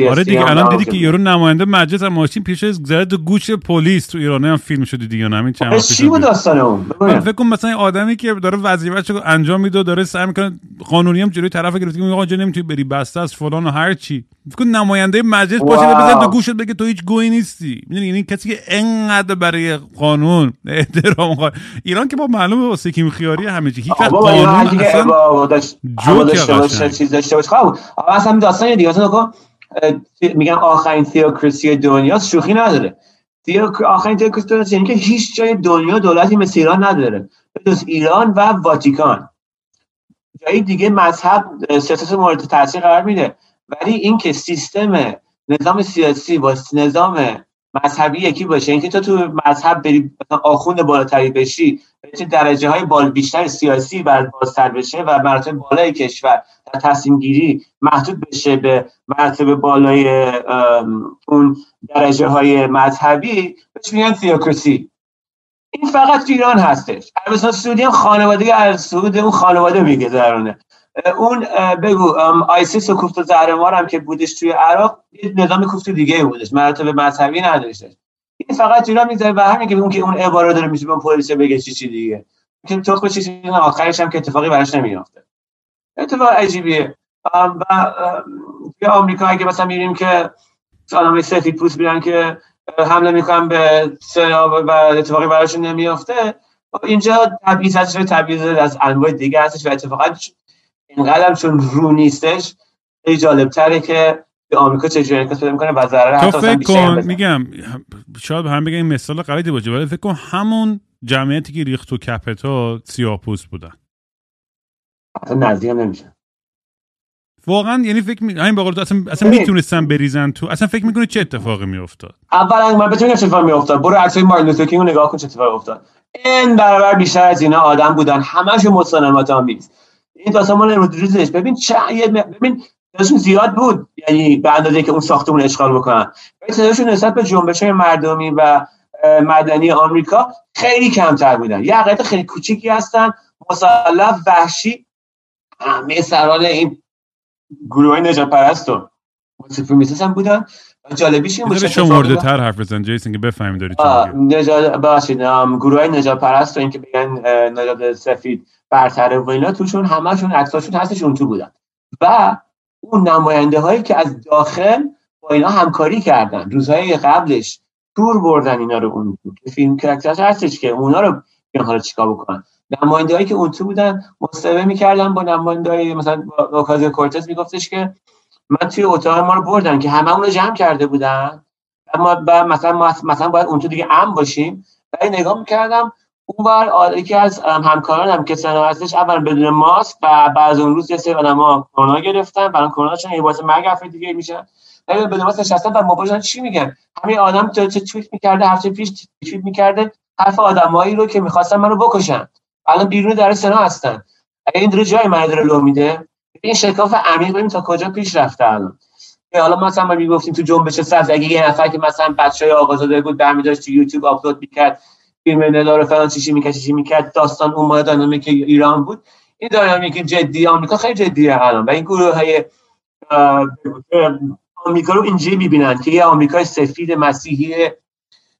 آره دیگه الان دیدی که یارو نماینده مجلس هم ماشین پیش زد تو گوش پلیس تو ایران هم فیلم شده دیگه همین چند چی بود داستان اون؟ فکر کنم مثلا آدمی که داره وظیفه‌شو انجام میده داره سعی می‌کنه قانونی هم جلوی طرف گرفته میگه آقا نمی‌تونی بری بسته از فلان و هر چی. فکر کن نماینده مجلس باشه بزن تو گوشت بگه تو هیچ گوی نیستی. می‌دونی؟ یعنی کسی که انقدر برای قانون احترام خواهد. ایران که با معلومه واسه کیم خیاری همه چی. هیچ قانون اصلا چیز داشته باشه. خب اصلا داستان دیگه. میگن آخرین تیوکراسی دنیا شوخی نداره. آخرین تیوکراسی دنیا یعنی که هیچ جای دنیا دولتی مثل ایران نداره جز ایران و واتیکان. جایی دیگه مذهب سیاست مورد تاثیر قرار میده. ولی اینکه سیستم نظام سیاسی با نظام مذهبی یکی باشه. اینکه تو تو مذهب بری آخوند بالاتری بشی چه درجه های بال بیشتر سیاسی بر بازتر بشه و مراتب بالای کشور. در تصمیم گیری محدود بشه به مرتبه بالای اون درجه های مذهبی. بهش میگن تیوکراسی این فقط تو ایران هستش. عربستان سعودی هم خانواده از سعود اون خانواده میگه درونه. اون بگو آیسیس و کوفت و زهرمار هم که بودش توی عراق یه نظام کوفت دیگه بودش مرتبه مذهبی نداشتش. این فقط ایران می‌ذاره به همین که اون که اون عباره داره میشه به پلیس بگه چی چی دیگه. که تو چی آخرش هم که اتفاقی براش نمیافته. اتفاق عجیبیه. و توی آمریکا اگه مثلا میریم که سالمه سفید پوست بیرن که حمله می‌کنن به سنا و اتفاقی براشون نمیافته اینجا تبعیض هستش تبعیض از انواع دیگه هستش و اتفاقا اینقدر چون رو نیستش خیلی جالب تره که به آمریکا چجوری انعکاس پیدا می‌کنه و ضرر حتی فکر کن میگم شاید هم بگم این مثال غلطی باشه ولی فکر کن همون جمعیتی که ریخت تو کپتا سیاپوس بودن. اصلا نزدیک نمیشه. واقعا یعنی فکر می همین باقول اصلا اصلا می‌تونستن بریزن تو اصلا فکر می‌کنه چه اتفاقی میافتاد؟ اولا من بتونم چه اتفاقی میافتاد. برو عکسای مارتین لوتر کینگ نگاه کن چه اتفاقی افتاد. این برابر بیشتر از اینا آدم بودن. همشون مسالمت آمیز این داستان مال رودریزش ببین چه ببین تعدادشون زیاد بود. یعنی به اندازه که اون ساختمون اشغال بکنن. ولی تعدادشون نسبت به جنبش مردمی و مدنی آمریکا خیلی کمتر بودن. یه اقلیت خیلی کوچیکی هستن. مسلح وحشی. همه سران این گروه های نژاد پرست و supremacist هم بودن. جالبیش این بود مورد تر حرف بزن جیسن که بفهمیم داری نجات باشید گروه های نجات پرست و اینکه بگن نجات سفید. برتره و اینا توشون همشون عکساشون هستشون تو بودن. و اون نماینده هایی که از داخل با اینا همکاری کردن روزهای قبلش تور بردن اینا رو اون فیلم کرکترش هستش که اونا رو بیان حالا چیکار بکنن. نماینده هایی که اون تو بودن مصاحبه می‌کردن با نماینده های مثلا اوکازیو کورتز میگفتش که من توی اتاق ما رو بردن که همه رو جمع کرده بودن. اما مثلا مثلا باید اون تو دیگه ام باشیم. و نگاه می‌کردم اون بر یکی از همکاران هم که سنا هستش اول بدون ماسک و بعد اون روز یه سری آدم‌ها کرونا گرفتن برای کرونا چون یه باعث مرگ افراد دیگه میشن. ولی بدون ماسک نشستن و موبایلشون چی میگن؟ همین آدم تو توییت می‌کرده هفته پیش توییت می‌کرده حرف آدمایی رو که می‌خواستن منو بکشن. الان بیرون در سنا هستن. این داره جای من داره لو میده. این شکاف عمیق ببین تا کجا پیش رفته الان. حالا مثلا ما می‌گفتیم تو جنبش سبز اگه یه نفر که مثلا بچهای آقازاده بود برمی داشت تو یوتیوب آپلود می‌کرد فیلم نداره فلان چیشی می‌کرد چیشی می‌کرد داستان اون ماه داینامیک ایران بود. این داینامیک جدی آمریکا خیلی جدیه الان. و این گروه های آمریکا رو اینجوری می‌بینن که یه آمریکای سفید مسیحی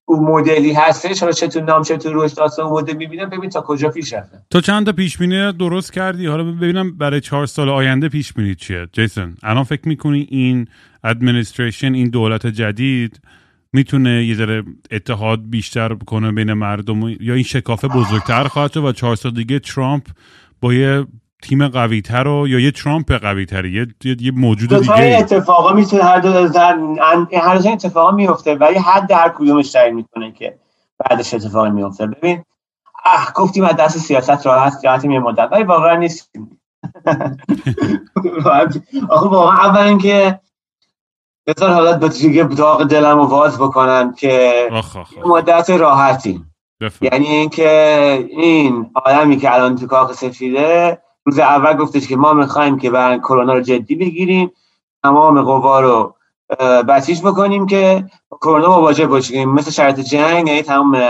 اون مدلی هستش. حالا چطور نام چطور روش داستان مدل می‌بینم ببین تا کجا پیش رفتن تو چند تا پیش بینی درست کردی؟ حالا ببینم برای چهار سال آینده پیش بینی چیه؟ جیسون الان فکر می‌کنی این ادمنستریشن این دولت جدید می‌تونه یه ذره اتحاد بیشتر کنه بین مردم یا این شکافه بزرگتر خواهد شد و چهار سال دیگه ترامپ با یه تیم قوی تر رو یا یه ترامپ قوی تری یه, یه موجود دیگه اتفاقا می‌تونه هر دو هر دو اتفاقا میفته ولی حد هر کدومش تعیین می‌کنه که بعدش اتفاقی میفته ببین اه گفتیم از دست سیاست راحت راحت یه مدت ولی واقعا نیستیم. آخه واقعا اول اینکه بذار حالا به دیگه داغ دلم رو واز بکنم که مدت راحتی یعنی اینکه این آدمی که الان تو کاخ سفیده روز اول گفتش که ما می‌خوایم که برن کرونا رو جدی بگیریم تمام قوا رو بسیج بکنیم که کرونا مواجه باشیم. مثل شرط جنگ یعنی تمام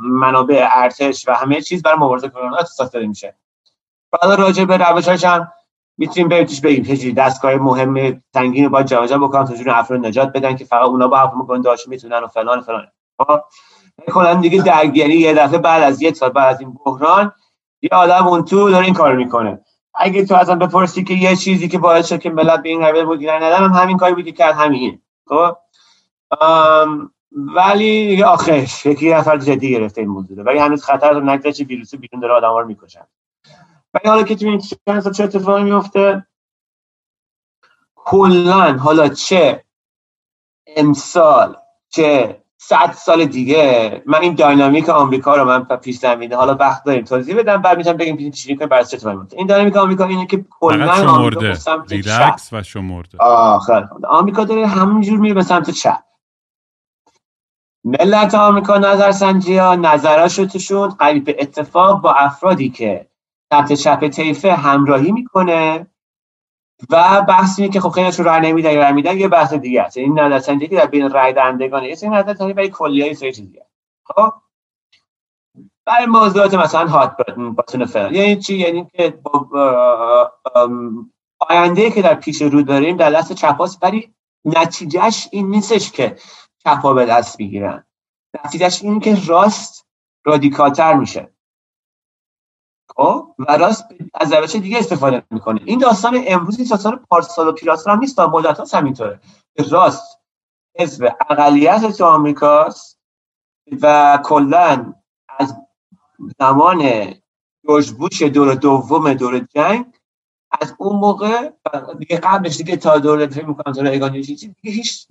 منابع ارتش و همه چیز برای مبارزه کرونا اختصاص داده میشه. بعد راجع به روشاش هم می‌تونیم توش بگیم. چه دستگاه مهم سنگین باید جابجا تا جون افراد نجات بدن که فقط اونا با حرف می‌کنن داشت می‌تونن و فلان فلان. کلا دیگه درگیری یه دفعه بعد از یک سال بعد از این بحران یه آدم اون تو داره این کار می‌کنه. اگه تو ازم بپرسی که یه چیزی که باعث شد که ملت به این رویه مدیران ندارم همین کاری بودی کرد همین. خب؟ ولی آخرش یکی نفر جدی گرفته این موضوع ولی هنوز خطر رو نگذشت ویروس بیرون داره آدم رو ولی حالا که تو این چند چه اتفاقی میفته؟ کلا حالا چه؟ امسال چه؟ صد سال دیگه. من این داینامیک آمریکا رو من پیش زمینه حالا وقت داریم توضیح بدم بعد می‌تونم بگیم چی کنیم برای چه این داینامیک آمریکا اینه که کلا آمریکا سمت ریلکس و شمرده آخر. آمریکا داره همینجور میره به سمت چپ. ملت آمریکا نظرسنجی ها نظراشو توشون قریب به اتفاق با افرادی که سمت چپ طیفه همراهی می‌کنه و بحث اینه که خب خیلیشون رای نمیدن یا رای یه بحث دیگه است. این نظرسنجی که در بین رای دهندگان یه سری نظرسنجی برای کلیه سری چیز دیگه خب؟ برای موضوعات مثلا هات باتون فلان. یعنی چی؟ یعنی که آینده که در پیش رو داریم در دست چپاس ولی نتیجهش این نیستش که چپا به دست می‌گیرن. نتیجهش این که راست رادیکالتر میشه. خب و راست از روش دیگه استفاده می‌کنه. این داستان امروز این داستان پارسال و پیراسال هم نیست مدت هاست همینطوره. راست حزب اقلیت تو آمریکاست و کلا از زمان جورج دور دوم دور جنگ از اون موقع دیگه قبلش دیگه تا دور فکر می‌کنم تا رایگان دیگه هیچ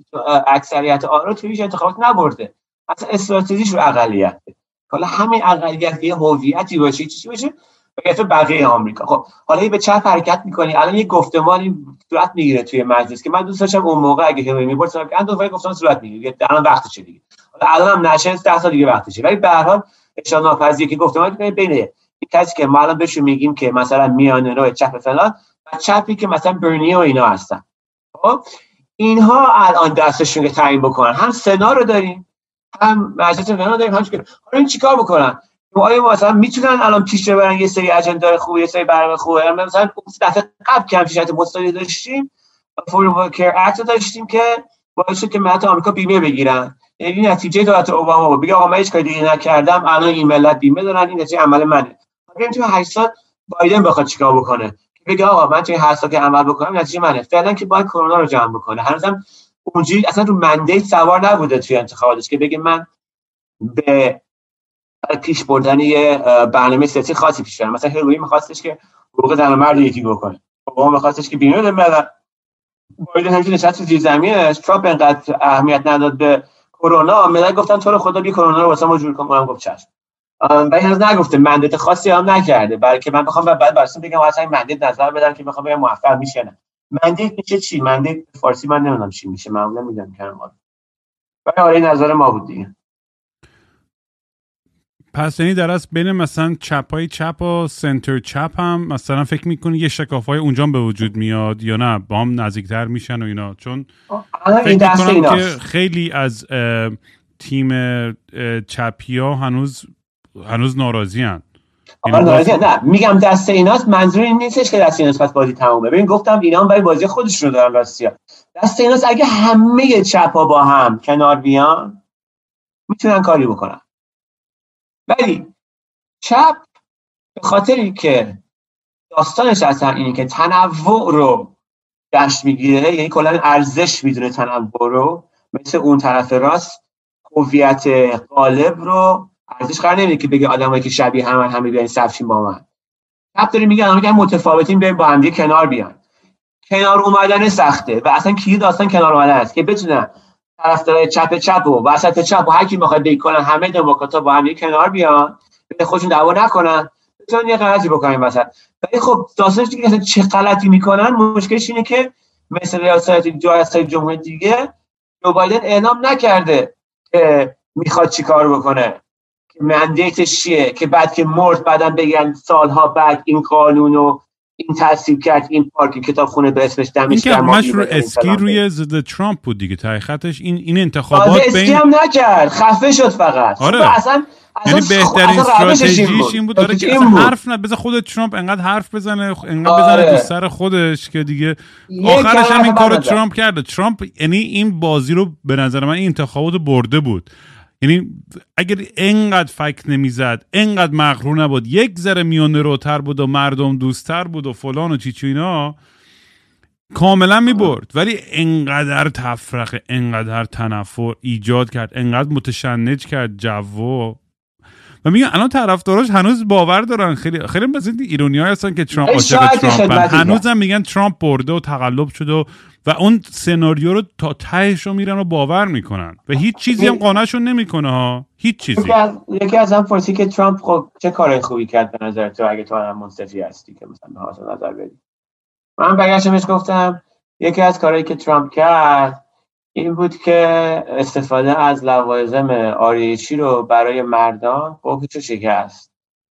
اکثریت آرا توی هیچ انتخابات نبرده. اصلا استراتژیش رو اقلیته. حالا همین اقلیت یه هویتی باشه چیزی باشه تو بقیه آمریکا. خب حالا به چپ حرکت می‌کنی. الان یه گفتمانی صورت می‌گیره توی مجلس که من دوست داشتم اون موقع اگه هیلاری می‌برد که اند دفعه گفتن صورت می‌گیره الان وقتشه دیگه؟ حالا الان هم نشه 10 سال دیگه وقتشه ولی به هر حال اشاره ناپذیره که گفتمان بین این کسی که ما الان بهشون میگیم که مثلا میانه رو چپ فلان و چپی که مثلا برنی و اینا هستن. خب اینها الان دستشون که تعیین بکنن. هم سنا رو داریم. هم مجلس فنا داریم هم حالا این چیکار بکنن؟ آیا مثلا می‌تونن الان پیش ببرن یه سری اجندا خوب یه سری برنامه خوبه؟ مثلا دفعه قبل که همچین مستقلی داشتیم فور کیر اکت داشتیم که باعث که ملت آمریکا بیمه بگیرن. یعنی نتیجه دولت اوباما بود. بگه آقا من هیچ کاری نکردم الان این ملت بیمه دارن این نتیجه عمل منه. اگه تو 8 سال بایدن بخواد چیکار بکنه. بگه آقا من توی 8 سال که عمل بکنم نتیجه منه. فعلا که باید کرونا رو جمع بکنه. هنوزم اونجوری اصلا رو مندیت سوار نبوده توی انتخاباتش که بگه من به پیش بردن یه برنامه سیاسی خاصی پیش برن مثلا هیروی میخواستش که حقوق زن و مرد یکی بکنه. اوباما میخواستش که بیمه بده بایدن همچین نشست زیر زمینش. ترامپ انقدر اهمیت نداد به کرونا. ملت گفتن تو رو خدا بی کرونا رو واسه ما جور کن. اونم گفت چشم. ولی هنوز نگفته. مندت خاصی هم نکرده. بلکه من بخوام بعد برسون بگم اصلا مندت نظر بدم که می‌خوام بگم موفق میشه مندت میشه چی؟ مندت فارسی من نمی‌دونم چی میشه. معمولا می‌دونم که ما ولی آره نظر ما بود دیگه. پس یعنی در از بین مثلا چپ های چپ و سنتر چپ هم مثلا فکر می‌کنی یه شکاف های اونجا به وجود میاد یا نه؟ با هم نزدیکتر میشن و اینا. چون فکر می‌کنم که خیلی از تیم چپی ها هنوز هنوز ناراضی هن. نه میگم دست ایناست منظور این نیستش که دست ایناست پس بازی تمومه. ببین گفتم اینا برای بازی خودش رو دارن راستیا دست ایناست اگه همه چپ ها با هم کنار بیان می‌تونن کاری بکنن. ولی چپ به خاطری که داستانش اصلا اینه که تنوع رو جشن می‌گیره یعنی کلا ارزش می‌دونه تنوع رو مثل اون طرف راست هویت قالب رو ارزش قرار نمیده که بگه آدمایی که شبیه هم همه بیان صفشین با من. چپ داره میگه میگن متفاوتین بریم با هم کنار بیان. کنار اومدن سخته و اصلا کی داستان کنار اومدن است که بتونن طرفدار چپ چپ و وسط چپ و هر کی می‌خواد بکنن همه دموکرات‌ها با هم کنار بیان به خودشون دعوا نکنن بتونن یه غلطی بکنن وسط. ولی خب داستانش دیگه چه غلطی می‌کنن مشکلش اینه که مثل ریاست جمهوری دیگه جو بایدن اعلام نکرده که می‌خواد چیکار بکنه. که مندیتش چیه که بعد که مرد بعدا بگن سالها بعد این قانون این تصویب کرد این پارک کتابخونه به اسمش این دمش که گرم همش رو اسکی روی ضد ترامپ بود دیگه. تحقیقتش این این انتخابات اسکی بین هم نکرد. خفه شد فقط. آره. خب اصلا یعنی اصلا بهترین استراتژیش این بود. داره که این اصلا بود. حرف نه. بذار خود ترامپ انقدر حرف بزنه انقدر آره. بزنه تو سر خودش که دیگه آخرش هم این کارو. ترامپ کرده. ترامپ یعنی این بازی رو به نظر من این انتخابات برده بود. یعنی اگر انقدر فکر نمی‌زد انقدر مغرور نبود یک ذره میانه روتر بود و مردم دوستتر بود و فلان و چیچو اینا کاملا می‌برد. ولی انقدر تفرقه انقدر تنفر ایجاد کرد انقدر متشنج کرد جو و میگن الان طرفداراش هنوز باور دارن. خیلی خیلی مثل ایرونی هستن که ترامپ عاشق خدمتی هنوزم میگن ترامپ برده و تقلب شده و, و اون سناریو رو تا تهش رو میرن و باور می‌کنن. و هیچ چیزی هم قانعشون نمی‌کنه ها. هیچ چیزی. یکی از هم پرسی که ترامپ خب چه کارهای خوبی کرد به نظر تو اگه تو هم منصفی هستی که مثلا به نظر بدی؟ من برگشتمش گفتم یکی از کارهایی که ترامپ کرد این بود که استفاده از لوازم آرایشی رو برای مردان قفش شکست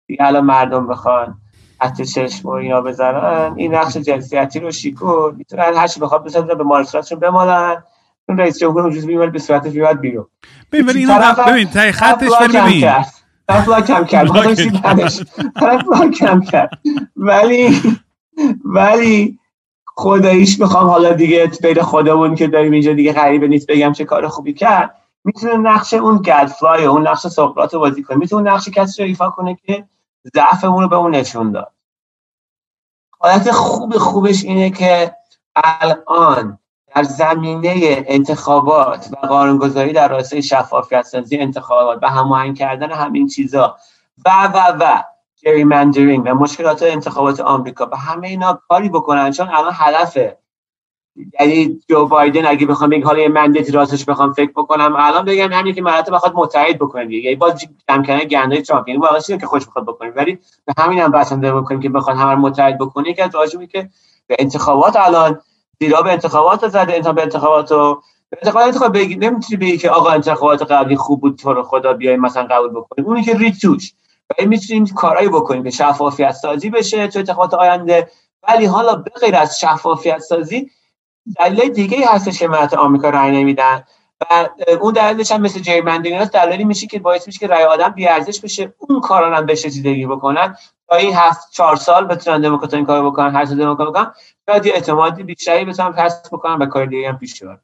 دیگه الان مردم بخوان حتی چشم و اینا بزنن این نقش جنسیتی رو شیکور می‌تونن هر چی بخواد بسازن به مارسراتشون بمالن. اون رئیس جمهور اونجوری میمال به صورتش میاد بیرون. ببین ولی طرف- ببین ته خطش ولی ببین. طرف کم کرد. طرف کم کرد. ولی ولی خداییش می‌خوام حالا دیگه بین خودمون که داریم اینجا دیگه غریبه نیست بگم چه کار خوبی کرد می‌تونه نقش اون گدفلای اون نقش سقراط رو بازی کنه. می‌تونه نقش کسی رو ایفا کنه که ضعفمون رو به اون نشون داد. حالت خوب خوبش اینه که الان در زمینه انتخابات و قانونگذاری در راستای شفافیت سازی انتخابات و هماهنگ کردن همین چیزا و و و جریمندرینگ و مشکلات انتخابات آمریکا و همه اینا کاری بکنن چون الان هدفه. یعنی جو بایدن اگه بخوام بگم حالا یه راستش بخوام فکر بکنم الان بگم همین که ملت بخواد متحد بکنه دیگه. یعنی باز جمع کردن گندای ترامپ. یعنی واقعا که خوش بخواد بکنیم ولی به همین هم بسنده بکنیم که بخواد همه متحد بکنه. که از که به انتخابات الان زیرا به انتخابات زده انتخاب به انتخابات رو به انتخابات انتخاب بگی نمی‌تونی بگی که آقا انتخابات قبلی خوب بود تو رو خدا بیای مثلا قبول بکنیم اونی که ریک ولی می‌تونیم کارایی بکنیم که شفافیت سازی بشه تو انتخابات آینده. ولی حالا به غیر از شفافیت سازی دلیل دیگه ای هستش که ملت آمریکا رای نمیدن. و اون دلیلش هم مثل جریمندرینگ هست دلیلی میشه که باعث میشه که رای آدم بی ارزش بشه اون کارا هم بهش رسیدگی بکنن. تا این هفت چهار سال بتونن دموکرات این کارو بکنن هر سال دموکرات بکنن یه اعتمادی بیشتری بتونن کسب بکنن و کار دیگه هم پیش ببرن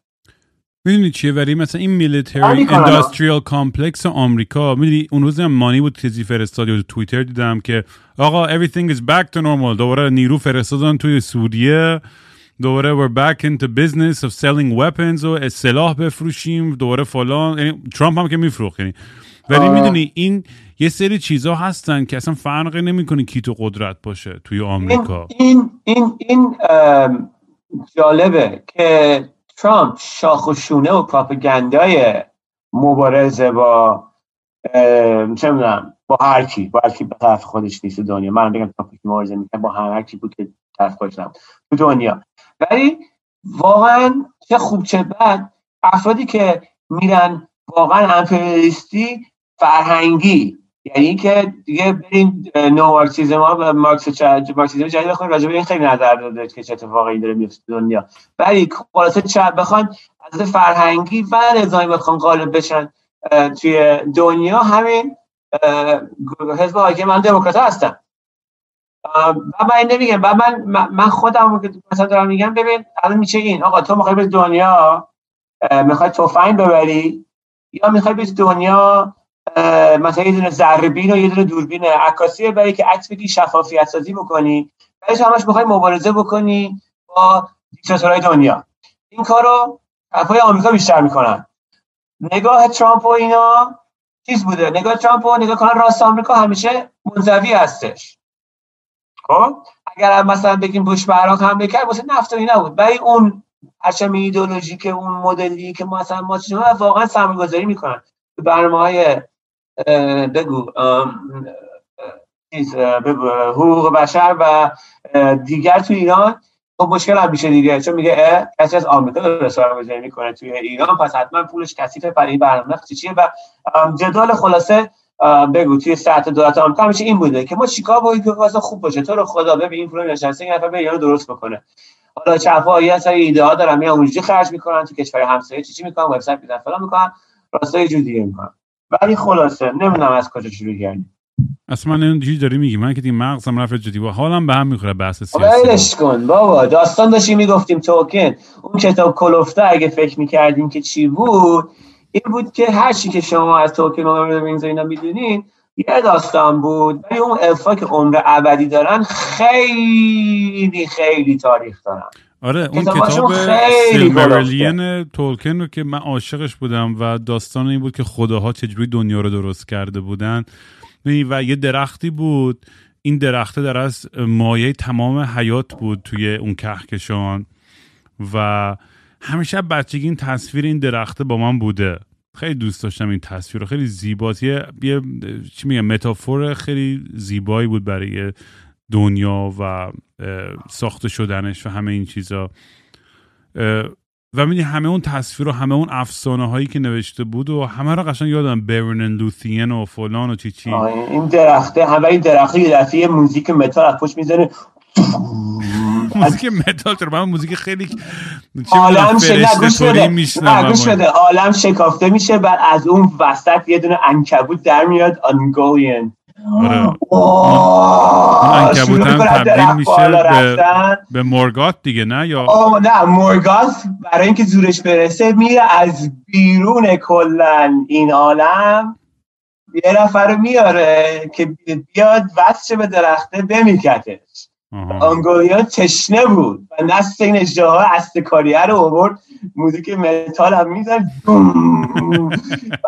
می‌دونی چیه؟ ولی مثلا این military. industrial complex آمریکا می‌دونی اون روز هم مانی بود چیزی فرستاد تو توییتر دیدم که آقا everything is back to normal. دوباره نیرو فرستادن توی سوریه. دوباره we're back into business of selling weapons و سلاح بفروشیم. دوباره فلان. یعنی ترامپ هم که میفروخت یعنی. ولی. می‌دونی این یه سری چیزا هستن که اصلا فرقی نمی‌کنه کی تو قدرت باشه توی آمریکا. این این این ام، جالبه که ترامپ شاخ و شونه و مبارزه با چه می‌دونم با هر کی با هر کی به طرف خودش نیست دنیا. من بگم ترامپ مبارزه می‌کنه با هر کی بود که طرف خودش تو دنیا. ولی واقعا چه خوب چه بد افرادی که میرن واقعا امپریالیستی فرهنگی. یعنی که دیگه بریم نو مارکسیزم ها مارکس چ- مارکسیزم جدید بخوایم راجع به این خیلی نظر داده که چه اتفاقی داره میفته دنیا. ولی خلاصه چه بخوان از فرهنگی و نظامی بخوان غالب بشن توی دنیا همین حزب حاکم من دموکرات هستم و من این نمیگم و من من- خودم که مثلا دارم میگم ببین الان میشه این آقا تو می‌خوای به دنیا می‌خوای تفنگ ببری یا می‌خوای به دنیا مثلا یه دونه ذره و یه دونه دوربین عکاسی ببری که عکس بگی شفافیت سازی بکنی. بعدش همش می‌خوای مبارزه بکنی با دیکتاتورهای دنیا. این کارو طرفای آمریکا بیشتر می‌کنن. نگاه ترامپ و اینا چیز بوده؟ نگاه ترامپ و نگاه کنن راست آمریکا همیشه منزوی هستش. خب؟ اگر مثلا بگیم بوش به عراق حمله کرد واسه نفت و اینا ولی اون پرچم ایدئولوژی که اون مدلی که مثلا ما واقعا سرمایه گذاری می‌کنن. برنامه های بگو چیز حقوق بشر و دیگر تو ایران خب مشکل هم میشه دیگه چون میگه کسی از آمریکا داره سرمایه گذاری می‌کنه توی ایران پس حتما پولش کثیفه برای این برنامه چیه؟ و جدال خلاصه بگو توی سطح دولت آمریکا همیشه این بوده که ما چیکار با که واسه خوب باشه. تو رو خدا ببین این پول نشسته این به درست بکنه. حالا چپا یه سری ایده ها دارن میان اونجوری خرج می‌کنن تو کشور همسایه چی چی می‌کنن وبسایت می‌ذارن فلان می‌کنن راستا یه جوری می‌کنن. ولی خلاصه نمی‌دونم از کجا شروع کردیم. اصلا من این چیزی داری میگی؟ من که دیگه مغزم رفت جدی. و حالم به هم می‌خوره بحث سیاسی. کن بابا. داستان داشتیم می‌گفتیم توکن. اون کتاب کلفته اگه فکر می‌کردیم که چی بود این بود که هر چی که شما از توکن و اینا می‌دونین یه داستان بود. ولی اون الفا که عمر ابدی دارن خیلی خیلی تاریخ دارن. آره اون کتاب سیلمرلین تولکن رو که من عاشقش بودم و داستان این بود که خداها چجوری دنیا رو درست کرده بودن. و یه درختی بود. این درخته در از مایه تمام حیات بود توی اون کهکشان. و همیشه بچگی این تصویر این درخته با من بوده. خیلی دوست داشتم این تصویر رو. خیلی زیباست. یه, چی میگم متافور خیلی زیبایی بود برای دنیا و ساخته شدنش و همه این چیزا. و می‌دونی همه اون تصویر و همه اون افسانه هایی که نوشته بود و همه رو قشنگ یادم برن و لوثین و فلان و چی چی. این درخته همه این درخته یه دفعه موزیک متال از پشت می‌زنه موزیک متال تو من موزیک خیلی عالم گوش بده. عالم شکافته میشه بعد از اون وسط یه دونه عنکبوت در میاد آنگولیانت آره. هم تبدیل میشه به, به مورگات دیگه نه؟ یا آه نه مورگات برای اینکه زورش برسه میره از بیرون کلا این عالم. یه نفر میاره که بیاد وصل به درخته بمیکتش. آنگولیان تشنه بود و نست این اجراها استکاریه رو آورد. موزیک متال هم میزن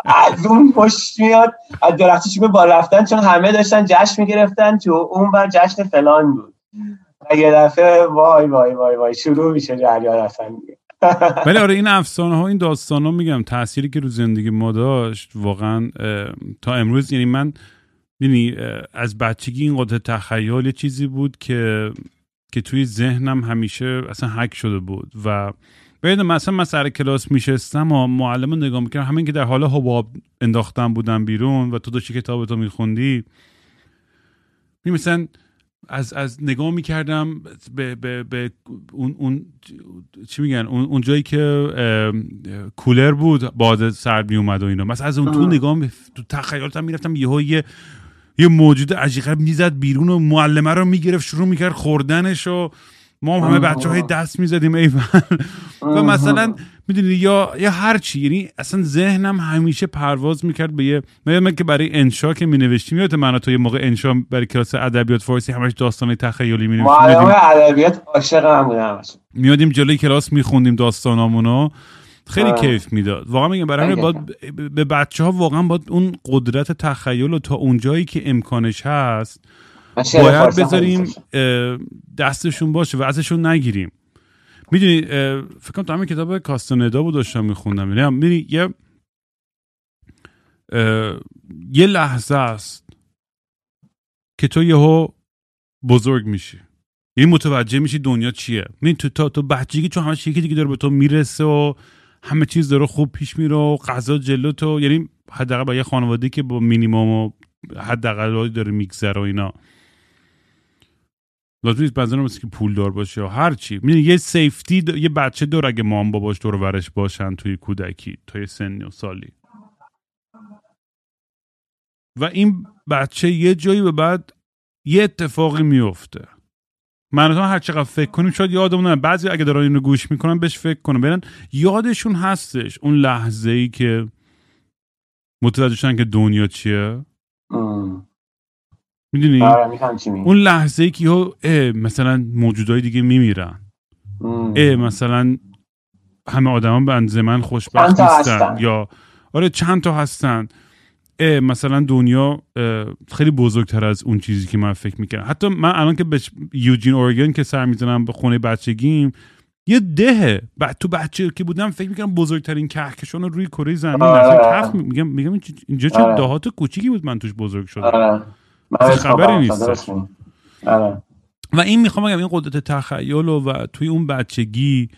از اون پشت میاد. از درختی با رفتن چون همه داشتن جشن می‌گرفتن. تو اون بر جشن فلان بود. و یه دفعه وای وای وای وای شروع میشه جریان اصلا ولی آره این افسانه ها این داستان ها میگم تأثیری که رو زندگی ما داشت واقعا تا امروز یعنی من بینی از بچگی این قدرت تخیل یه چیزی بود که که توی ذهنم همیشه اصلا حک شده بود و ببین مثلا من سر کلاس میشستم و معلم نگاه می‌کردم همین که در حال حباب انداختن بودن بیرون و تو داشتی کتابتو میخوندی. می مثلا از از نگاه می‌کردم به, به, به اون, اون چی میگن اون, اون جایی که کولر بود باد سرد میومد و اینا. مثلا از اون تو نگاه تو تخیلاتم می‌رفتم یهو یه یه موجود عجیب می‌زد بیرون و معلمه رو می‌گرفت شروع می‌کرد خوردنش و ما هم همه بچه های دست می‌زدیم ایول و مثلا می‌دونی یا یا هر چی یعنی اصلا ذهنم همیشه پرواز می‌کرد به یه من که برای انشا که می نوشتیم یادت من تو یه موقع انشا برای کلاس ادبیات فارسی همش داستان تخیلی می نوشتیم ادبیات عاشق هم بودم. میادیم جلوی کلاس میخوندیم داستانامونو. خیلی کیف می‌داد واقعا میگم برای باید به بچه ها واقعا باید اون قدرت تخیل و تا اونجایی که امکانش هست باید بذاریم دستشون باشه و ازشون نگیریم. می‌دونی فکر کنم تو همین کتاب کاستاندا بود داشتم میخوندم. یعنی می‌دونی یه یه لحظه است که تو یهو بزرگ میشی. این متوجه میشی دنیا چیه. می تو تا تو بچگی چون همه یکی دیگه داره به تو می‌رسه و همه چیز داره خوب پیش میره و غذا جلو تو. یعنی حداقل با یه خانواده که با مینیمم و حداقل داره میگذره و اینا. لازم نیست بنظرم مثل که پول دار باشه یا هر چی. یه سیفتی یه بچه دور اگه مام باباش دور ورش باشن توی کودکی توی سنی و سالی. و این بچه یه جایی به بعد یه اتفاقی میفته من هر چقدر فکر کنیم شاید یادمون بعضی اگه دارن اینو گوش می‌کنن بهش فکر کنن. برن یادشون هستش اون لحظه ای که متوجه شدن که دنیا چیه. می‌دونی؟ آره، اون لحظه ای که مثلا موجودای دیگه میمیرن. اه. مثلا همه آدما به اندازه من خوشبخت نیستن. یا آره چند تا هستن. اه مثلا دنیا خیلی بزرگتر از اون چیزی که من فکر می‌کنم حتی من الان که به یوجین اورگن که سر می‌زنم به خونه بچگیم یه دهه بعد تو بچه که بودم فکر می‌کنم بزرگترین کهکشان روی کره زمین آره. کف میگم میگم اینجا چه آره. دهات کوچیکی بود من توش بزرگ شدم آره. خبری نیست آره. و این می‌خوام بگم این قدرت تخیل و توی اون بچگی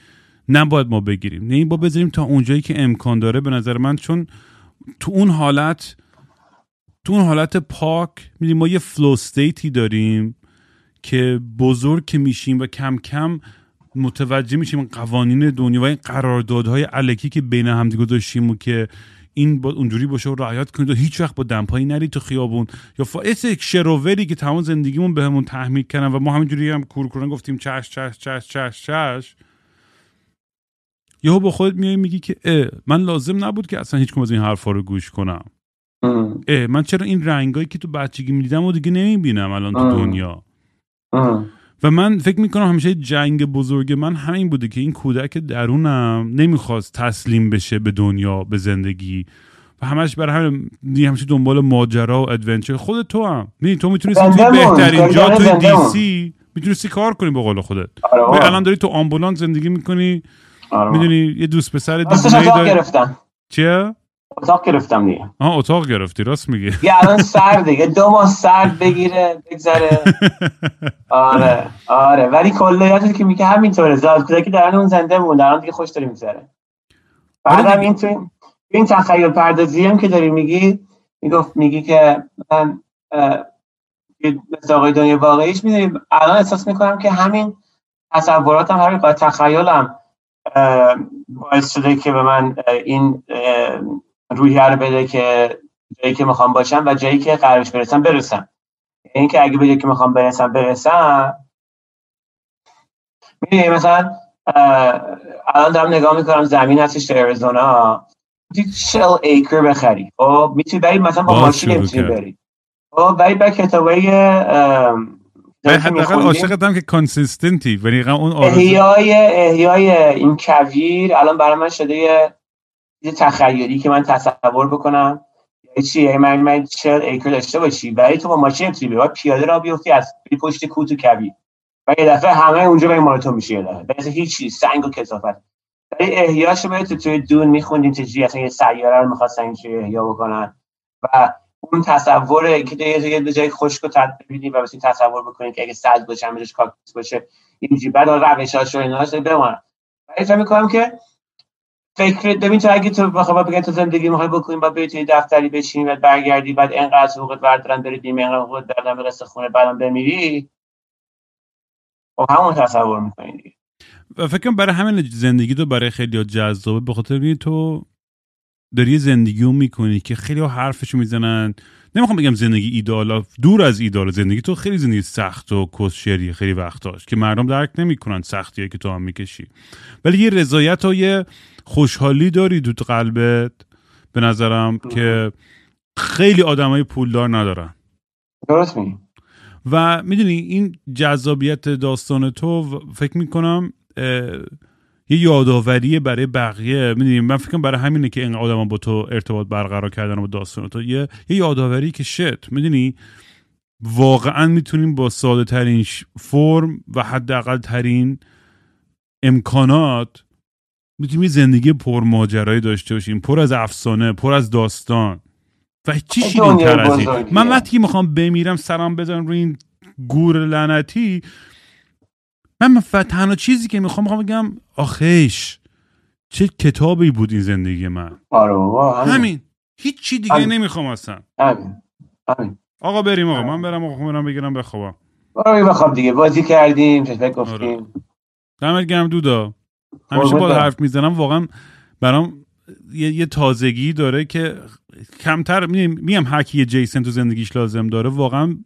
نباید ما بگیریم نه این با بذاریم تا اونجایی که امکان داره به نظر من چون تو اون حالت تو اون حالت پاک می‌دونی ما یه flow state ی داریم که بزرگ که میشیم و کم کم متوجه میشیم قوانین دنیا و این قراردادهای الکی که بین همدیگه داشتیم و که این با اونجوری باشه و رعایت کنید و هیچ وقت با دمپایی نرید تو خیابون یا فایس شرووری که تمام زندگیمون بهمون تحمیل کردن و ما همینجوری هم کورکورانه گفتیم چش چش چش چش چش یهو با خودت میای میگی که من لازم نبود که اصلا هیچ از این حرفا رو گوش کنم. اه من چرا این رنگایی که تو بچگی می‌دیدم و دیگه نمی‌بینم الان تو. دنیا ام. و من فکر می‌کنم همیشه جنگ بزرگ من همین بوده که این کودک درونم نمی‌خواست تسلیم بشه به دنیا به زندگی و همش برای همین دیگه همیشه دنبال ماجرا و adventure خود تو هم می‌دونی تو می‌تونستی توی. بهترین جا توی. دی سی می‌تونستی کار کنی به قول خودت آره ولی بابا. الان داری تو آمبولانس زندگی می‌کنی آره بابا. می‌دونی یه دوست پسر اتاق داری گرفتم چیه اتاق گرفتم دیگه. آها اتاق گرفتی راست میگی. یه الان سرده یه دو ماه سرد بگیره بگذره. آره آره. ولی کلیاتش که میگه همینطوره. زاد کودکی در اون زنده مون در دیگه خوش داری میگذره. آره بعدم دیگه. این تو این تخیل پردازی هم که داری میگی می‌گفت میگی که من مثل آقای دنیا واقعیش می‌دونی الان احساس می‌کنم که همین تصوراتم همین قاعد تخیلم باعث شده که به من این روحیه رو بده که جایی که می‌خوام باشم و جایی که قرارش برسم برسم. این که اگه به جایی که می‌خوام برسم برسم. می‌دونی مثلا الان دارم نگاه می‌کنم زمین هستش تو اریزونا می‌تونی چل acre بخری. خب می‌تونی بری مثلا با ماشین نمی‌تونی کرد. بری خب بری با کتابای ولی حداقل. عاشقتم که consistent ی ولی اون احیای احیای این کویر الان برای من شده چیز تخیلی که من تصور بکنم یعنی چی؟ یعنی من من چل acre داشته باشی؟ ولی تو با ماشین نمی‌تونی بری پیاده راه بیفتی از پشت کوت و کویر و یه دفعه همه اونجا به مال تو میشه یه دفعه. هیچ چیز سنگ و کثافت. ولی احیاشو باید تو توی دون میخوندیم چجوری؟ اصلا یه سیاره رو می‌خواستن اینجوری احیا بکنن. و اون تصور که یه جای خشک رو تد- ببینی و مثلا تصور بکنی که اگه سد باشه همش کاکتوس باشه اینجوری. بعد روشاش و ایناش بمونن ولی فکر می‌کنم که فکر ببین تو اگه تو بخوای بگن تو زندگی می‌خوای بکنی بعد بری توی دفتری بشینی بعد برگردی بعد انقدر حقوقت بردارن بری بیمه انقدر حقوقت بردارن به قسط خونه بعدم بمیری. خب همون تصور می‌کنی دیگه. و فکر برای همین زندگی تو برای خیلی جذابه به خاطر تو داری زندگی رو می‌کنی که خیلی حرفشو می‌زنن. نمی‌خوام بگم زندگی ایدالا دور از ایدال زندگی تو خیلی زندگی سخت و کسشری خیلی وقتاش که مردم درک نمی‌کنن سختیه که تو هم می‌کشی. ولی یه رضایت و یه خوشحالی داری تو قلبت به نظرم که خیلی آدمای پولدار ندارن. درست و می‌دونی این جذابیت داستان تو فکر می‌کنم یه یادآوری برای بقیه می‌دونی من فکر برای همینه که این آدم با تو ارتباط برقرار کردن و با داستان تو. یه, یه یادآوری که شت می‌دونی؟ واقعا می‌تونیم با ساده ترین فرم و حداقل ترین امکانات می‌تونیم زندگی پر ماجرایی داشته باشیم پر از افسانه پر از داستان. و چی دنیای شیرین تر از این. من وقتی می‌خوام بمیرم سلام بزنم روی این گور لعنتی من تنها چیزی که می‌خوام می‌خوام بگم آخیش چه کتابی بود این زندگی من؟ آره بابا همین. هیچ چی دیگه همین. نمی‌خوام اصلا. همین. همین. آقا بریم آقا من برم آقا برم بگیرم بخوابم. برو بخواب دیگه. بازی کردیم چشمک گفتیم. دمت گرم دودا. همیشه با. حرف می‌زنم واقعا برام یه, یه تازگی داره که کمتر میم هر کی جیسن تو زندگیش لازم داره واقعا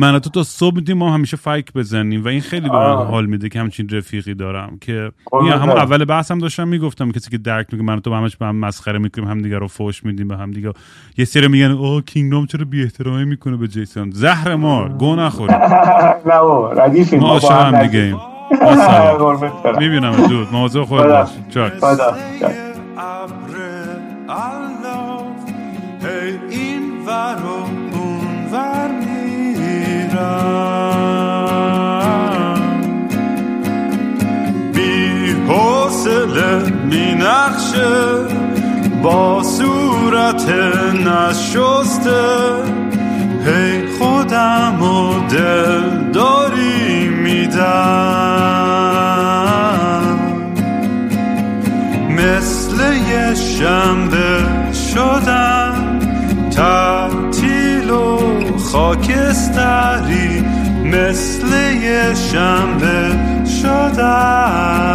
من تو تا صبح می‌تونیم ما همیشه فک بزنیم و این خیلی به من. حال میده که همچین رفیقی دارم که میگم همون برم. اول بحثم داشتم می‌گفتم کسی که درک می‌کنه من تو همش به هم مسخره می‌کنیم همدیگه رو فوش میدیم به همدیگه. یه سری میگن اوه کینگ رام چرا بی احترامی می‌کنه به جیسون؟ زهر مار گو نه ردیفیم ما عاشق هم دیگه. می‌بینم دود مواظب خود چاک ابر این بی حوصله می نقشه با صورت نشسته. هی خودم و دل داری میدم. مثل یه شنبه شدم خاکستری مثل یه شنبه شدم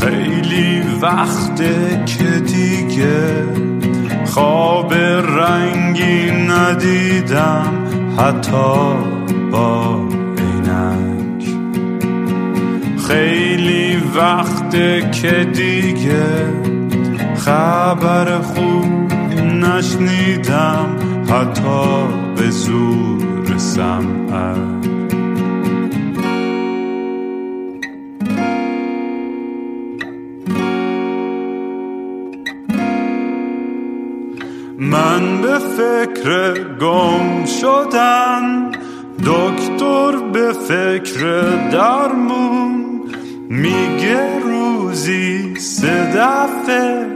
خیلی وقته که دیگه خواب رنگی ندیدم حتی با عینک. خیلی وقته که دیگه خبر خوب نشنیدم حتی به زور سمعت. من به فکر گم شدن دکتر به فکر درمون. میگه روزی سه دفعه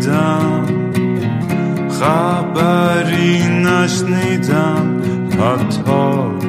ندیدم خبری نشنیدم. حتی